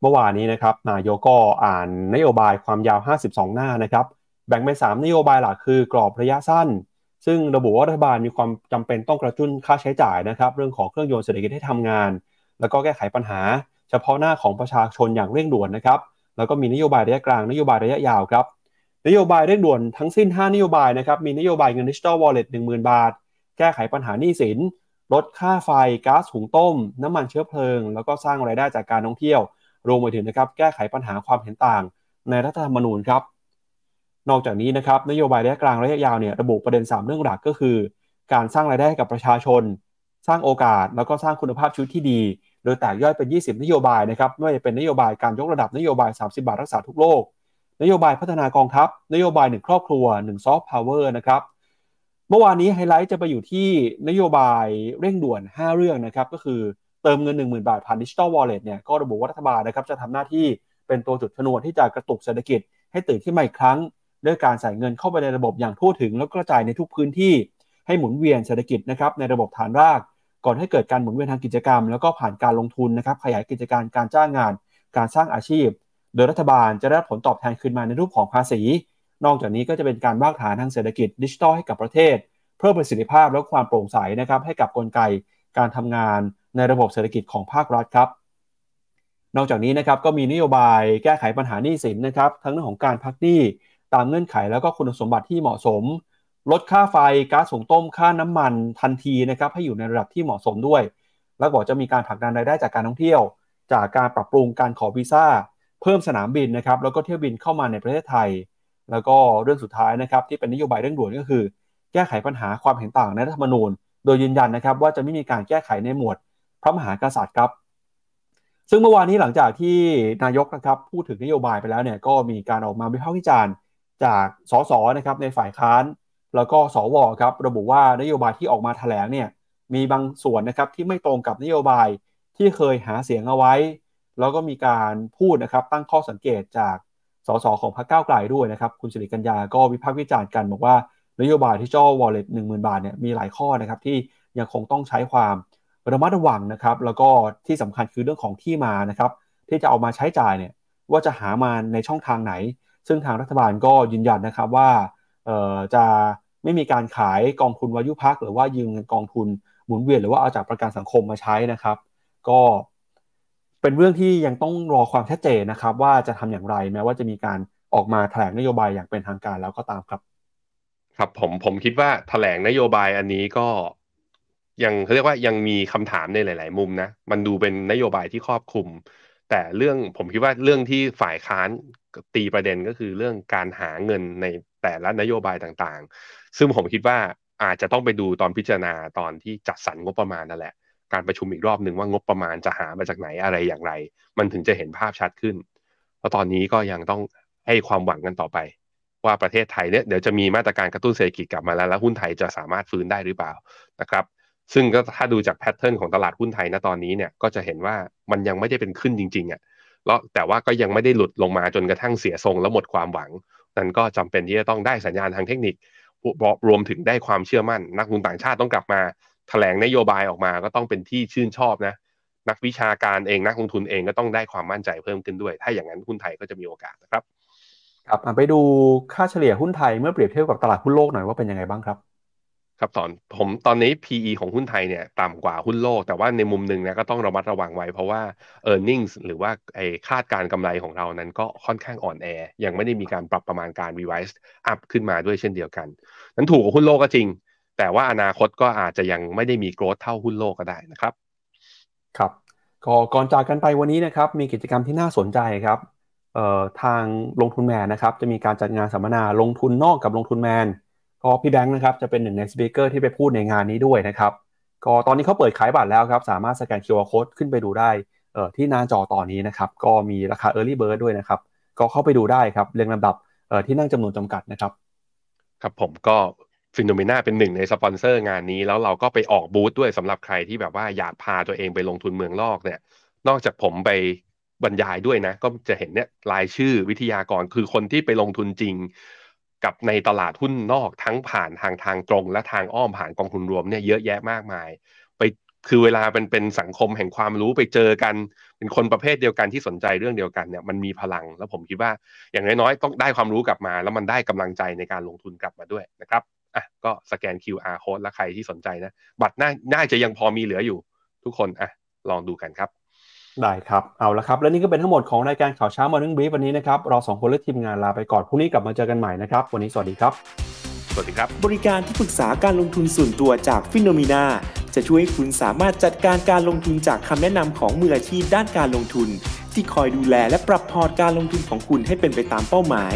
เมื่อวานนี้นะครับนายกก็อ่านนโยบายความยาว 52 หน้านะครับแบ่งเป็น3นโยบายหลักคือกรอบระยะสั้น ซึ่งระบุว่ารัฐบาลมีความจำเป็นต้องกระตุ้นค่าใช้จ่ายนะครับ เรื่องของเครื่องยนต์เศรษฐกิจให้ทำงาน แล้วก็แก้ไขปัญหา เฉพาะหน้าของประชาชนอย่างเร่งด่วนนะครับ แล้วก็มีนโยบายระยะกลางนโยบายระยะยาวครับ นโยบายเร่งด่วนทั้งสิ้น 5 นโยบายนะครับ มีนโยบายเงินดิจิตอลวอลเล็ต10,000บาท แก้ไขปัญหาหนี้สิน ลดค่าไฟก๊าซหุงต้ม น้ำมันเชื้อเพลิง แล้วก็สร้างรายได้จากการท่องเที่ยว รวมไปถึงนะครับ แก้ไขปัญหาความเห็นต่าง ในรัฐธรรมนูญครับ นอกจากนี้นะครับ นโยบายระยะกลางระยะยาวเนี่ย ระบุประเด็น 3 เรื่องหลักก็คือ การสร้างรายได้ให้กับประชาชน สร้างโอกาส แล้วก็สร้างคุณภาพชีวิตที่ดี โดยแตกย่อยเป็น 20 นโยบายนะครับไม่ว่าจะเป็นนโยบายการยกระดับนโยบาย 30 บาทรักษาทุกโรคนโยบายพัฒนากองทัพ นโยบายหนึ่งครอบครัวหนึ่งซอฟต์พาวเวอร์นะครับเมื่อวานนี้ไฮไลท์จะไปอยู่ที่นโยบายเร่งด่วน 5 เรื่องนะครับก็คือเติมเงิน 10,000 บาทผ่านดิจิตอลวอลเล็ตเนี่ยก็ระบุว่ารัฐบาลนะครับจะทำหน้าที่เป็นตัวจุดชนวนที่จะกระตุกเศรษฐกิจ ให้ตื่นขึ้นมาอีกครั้ง ด้วยการใส่เงินเข้าไปในระบบอย่างทั่วถึง แล้วกระจายในทุกพื้นที่ให้หมุนเวียนเศรษฐกิจนะครับในระบบฐานราก ก่อนให้เกิดการหมุนเวียนทางกิจกรรม แล้วก็ผ่านการลงทุนนะครับขยายกิจการการจ้างงาน การสร้างอาชีพ โดยรัฐบาลจะได้ผลตอบแทนคืนมาในรูปของภาษี นอกจากนี้ก็จะเป็นการวางฐานทางเศรษฐกิจดิจิทัลให้กับประเทศ เพิ่มประสิทธิภาพและความโปร่งใสนะครับให้กับกลไกการทำงานในระบบเศรษฐกิจของภาครัฐครับ นอกจากนี้นะครับก็มีนโยบายแก้ไขปัญหาหนี้สินนะครับทั้งเรื่องของการพักหนี้ตามเงื่อนไขแล้วก็คุณสมบัติที่เหมาะสม ลดค่าไฟก๊าซหุงต้มค่าน้ำมันทันทีนะครับให้อยู่ในระดับที่เหมาะสมด้วย แล้วบอกจะมีการผลักดันรายได้จากการท่องเที่ยว จากการปรับปรุงการขอวีซ่า เพิ่มสนามบินนะครับแล้วก็เที่ยวบินเข้ามาในประเทศไทย แล้วก็เรื่องสุดท้ายนะครับที่เป็นนโยบายเร่งด่วนก็คือ แก้ไขปัญหาความเห็นต่างในรัฐธรรมนูญ โดยยืนยันนะครับว่าจะไม่มีการแก้ไขในหมวด พระมหากษัตริย์ครับ ซึ่งเมื่อวานนี้หลังจากที่นายกนะครับพูดถึงนโยบายไปแล้วเนี่ยก็มีการออกมาวิพากษ์วิจารณ์ จากสสนะครับในฝ่ายค้าน แล้วก็สวครับระบุว่านโยบายที่ออกมาแถลงเนี่ยมีบางส่วนนะครับที่ไม่ตรงกับนโยบายที่เคยหาเสียงเอาไว้ แล้วก็มีการพูดนะครับตั้งข้อสังเกตจากสสของพรรคก้าวไกลด้วยนะครับ คุณสิริกัญญาก็วิพากษ์วิจารณ์กัน บอกว่านโยบายที่จ้าวอลเล็ตหนึ่งหมื่นบาทเนี่ยมีหลายข้อนะครับที่ยังคงต้องใช้ความระมัดระวังนะครับ แล้วก็ที่สำคัญคือเรื่องของที่มานะครับ ที่จะเอามาใช้จ่ายเนี่ยว่าจะหามาในช่องทางไหน ซึ่งทางรัฐบาลก็ยืนยันนะครับว่าจะ ไม่มีการขายกองทุนวายุพักหรือว่ายืมเงินกองทุนหมุนเวียนหรือว่าเอาจากประกันสังคมมาใช้นะครับ ก็เป็นเรื่องที่ยังต้องรอความชัดเจนนะครับ ว่าจะทำอย่างไรแม้ว่าจะมีการออกมาแถลงนโยบายอย่างเป็นทางการแล้วก็ตามครับ ครับผมผมคิดว่าแถลงนโยบายอันนี้ก็ยังเขาเรียกว่ายังมีคำถามในหลาย ๆ มุมนะ มันดูเป็นนโยบายที่ครอบคลุม แต่เรื่องผมคิดว่าเรื่องที่ฝ่ายค้านตีประเด็นก็คือเรื่องการหาเงินใน แต่ละนโยบายต่างๆ ซึ่งผมคิดว่าอาจจะต้องไปดูตอนพิจารณาตอนที่จัดสรรงบประมาณนั่นแหละ การประชุมอีกรอบหนึ่งว่างบประมาณจะหามาจากไหนอะไรอย่างไร มันถึงจะเห็นภาพชัดขึ้นเพราะตอนนี้ก็ยังต้องให้ความหวังกันต่อไป ว่าประเทศไทยเนี่ยเดี๋ยวจะมีมาตรการกระตุ้นเศรษฐกิจกลับมาแล้วแล้วหุ้นไทยจะสามารถฟื้นได้หรือเปล่านะครับซึ่งก็ถ้าดูจากแพทเทิร์นของตลาดหุ้นไทยณตอนนี้เนี่ยก็จะเห็นว่ามันยังไม่ได้เป็นขึ้นจริงๆอะ่ะแล้วแต่ว่าก็ยังไม่ได้หลุดลงมาจนกระทั่งเสียทรงแล้วหมดความหวัง นั้นก็จำเป็นที่จะต้องได้สัญญาณทางเทคนิครวมถึงได้ความเชื่อมั่น นักลงทุนต่างชาติต้องกลับมาแถลงนโยบายออกมาก็ต้องเป็นที่ชื่นชอบนะนักวิชาการเองนักลงทุนเองก็ต้องได้ความมั่นใจเพิ่มขึ้นด้วย ถ้าอย่างนั้นหุ้นไทยก็จะมีโอกาสนะครับครับไปดูค่าเฉลี่ยหุ้นไทยเมื่อเปรียบเทียบกับตลาดหุ้นโลกหน่อยว่าเป็นยังไงบ้างครับ ครับตอนผมตอนนี้ PE ของหุ้นไทยเนี่ยต่ำกว่าหุ้นโลก แต่ว่าในมุมหนึ่งนะก็ต้องระมัดระวังไว้ เพราะว่า e a r n i n g หรือว่าไอ้คาดการกำไรของเรานั้นก็ค่อนข้างอ่อนแอ ยังไม่ได้มีการปรับประมาณการ revise up ขึ้นมาด้วยเช่นเดียวกันนั้นถูกกว่าหุ้นโลกก็จริง แต่ว่าอนาคตก็อาจจะยังไม่ได้มี growth เท่าหุ้นโลกก็ได้นะครับครับก็ก่อนจากกันไปวันนี้นะครับมีกิจกรรมที่น่าสนใจครับทางลงทุนแมนนะครับจะมีการจัดงานสัมมนาลงทุนนอกกับลงทุนแมน ก็พี่แบงค์นะครับจะเป็นหนึ่งในสปีกเกอร์ที่ไปพูดในงานนี้ด้วยนะครับก็ตอนนี้เขาเปิดขายบัตรแล้วครับ สามารถสแกน QR Code ขึ้นไปดูได้เอ่อที่หน้าจอตอนนี้นะครับ ก็มีราคา Early Bird ด้วยนะครับ ก็เข้าไปดูได้ครับเรียงลำดับเอ่อที่นั่งจำนวนจำกัดนะครับ ครับผมก็ FINNOMENA เป็นหนึ่งในสปอนเซอร์งานนี้ แล้วเราก็ไปออกบูธด้วยสำหรับใครที่แบบว่าอยากพาตัวเองไปลงทุนเมืองนอกเนี่ย นอกจากผมไปบรรยายด้วยนะ ก็จะเห็นเนี่ยรายชื่อวิทยากรคือคนที่ไปลงทุนจริง กับในตลาดหุ้นนอกทั้งผ่านทางทางตรง และทางอ้อมผ่านกองทุนรวมเนี่ยเยอะแยะมากมาย ไปคือเวลาเป็นเป็นสังคมแห่งความรู้ไปเจอกัน เป็นคนประเภทเดียวกันที่สนใจเรื่องเดียวกันเนี่ยมันมีพลังแล้วผมคิดว่าอย่างน้อยๆต้องได้ความรู้กลับมา แล้วมันได้กำลังใจในการลงทุนกลับมาด้วยนะครับอะก็สแกน QR code แล้วใครที่สนใจนะ บัตรน่าน่าจะยังพอมีเหลืออยู่ ทุกคนอะลองดูกันครับ ได้ครับ เอาละครับ และนี่ก็เป็นทั้งหมดของรายการข่าวเช้ามาเรื่องบีวันนี้นะครับ เราสองคนและทีมงานลาไปก่อน พรุ่งนี้กลับมาเจอกันใหม่นะครับ วันนี้สวัสดีครับ สวัสดีครับ บริการที่ปรึกษาการลงทุนส่วนตัวจากฟิโนมีนาจะช่วยให้คุณสามารถจัดการการลงทุนจากคำแนะนำของมืออาชีพด้านการลงทุน ที่คอยดูแลและปรับพอร์ตการลงทุนของคุณให้เป็นไปตามเป้าหมาย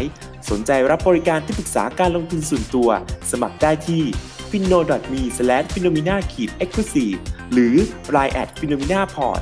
สนใจรับบริการที่ปรึกษาการลงทุนส่วนตัว สมัครได้ที่ f i n o m e f i n o m i n a e x c l u s i v e หรือ line at f i n o m i n a p o r t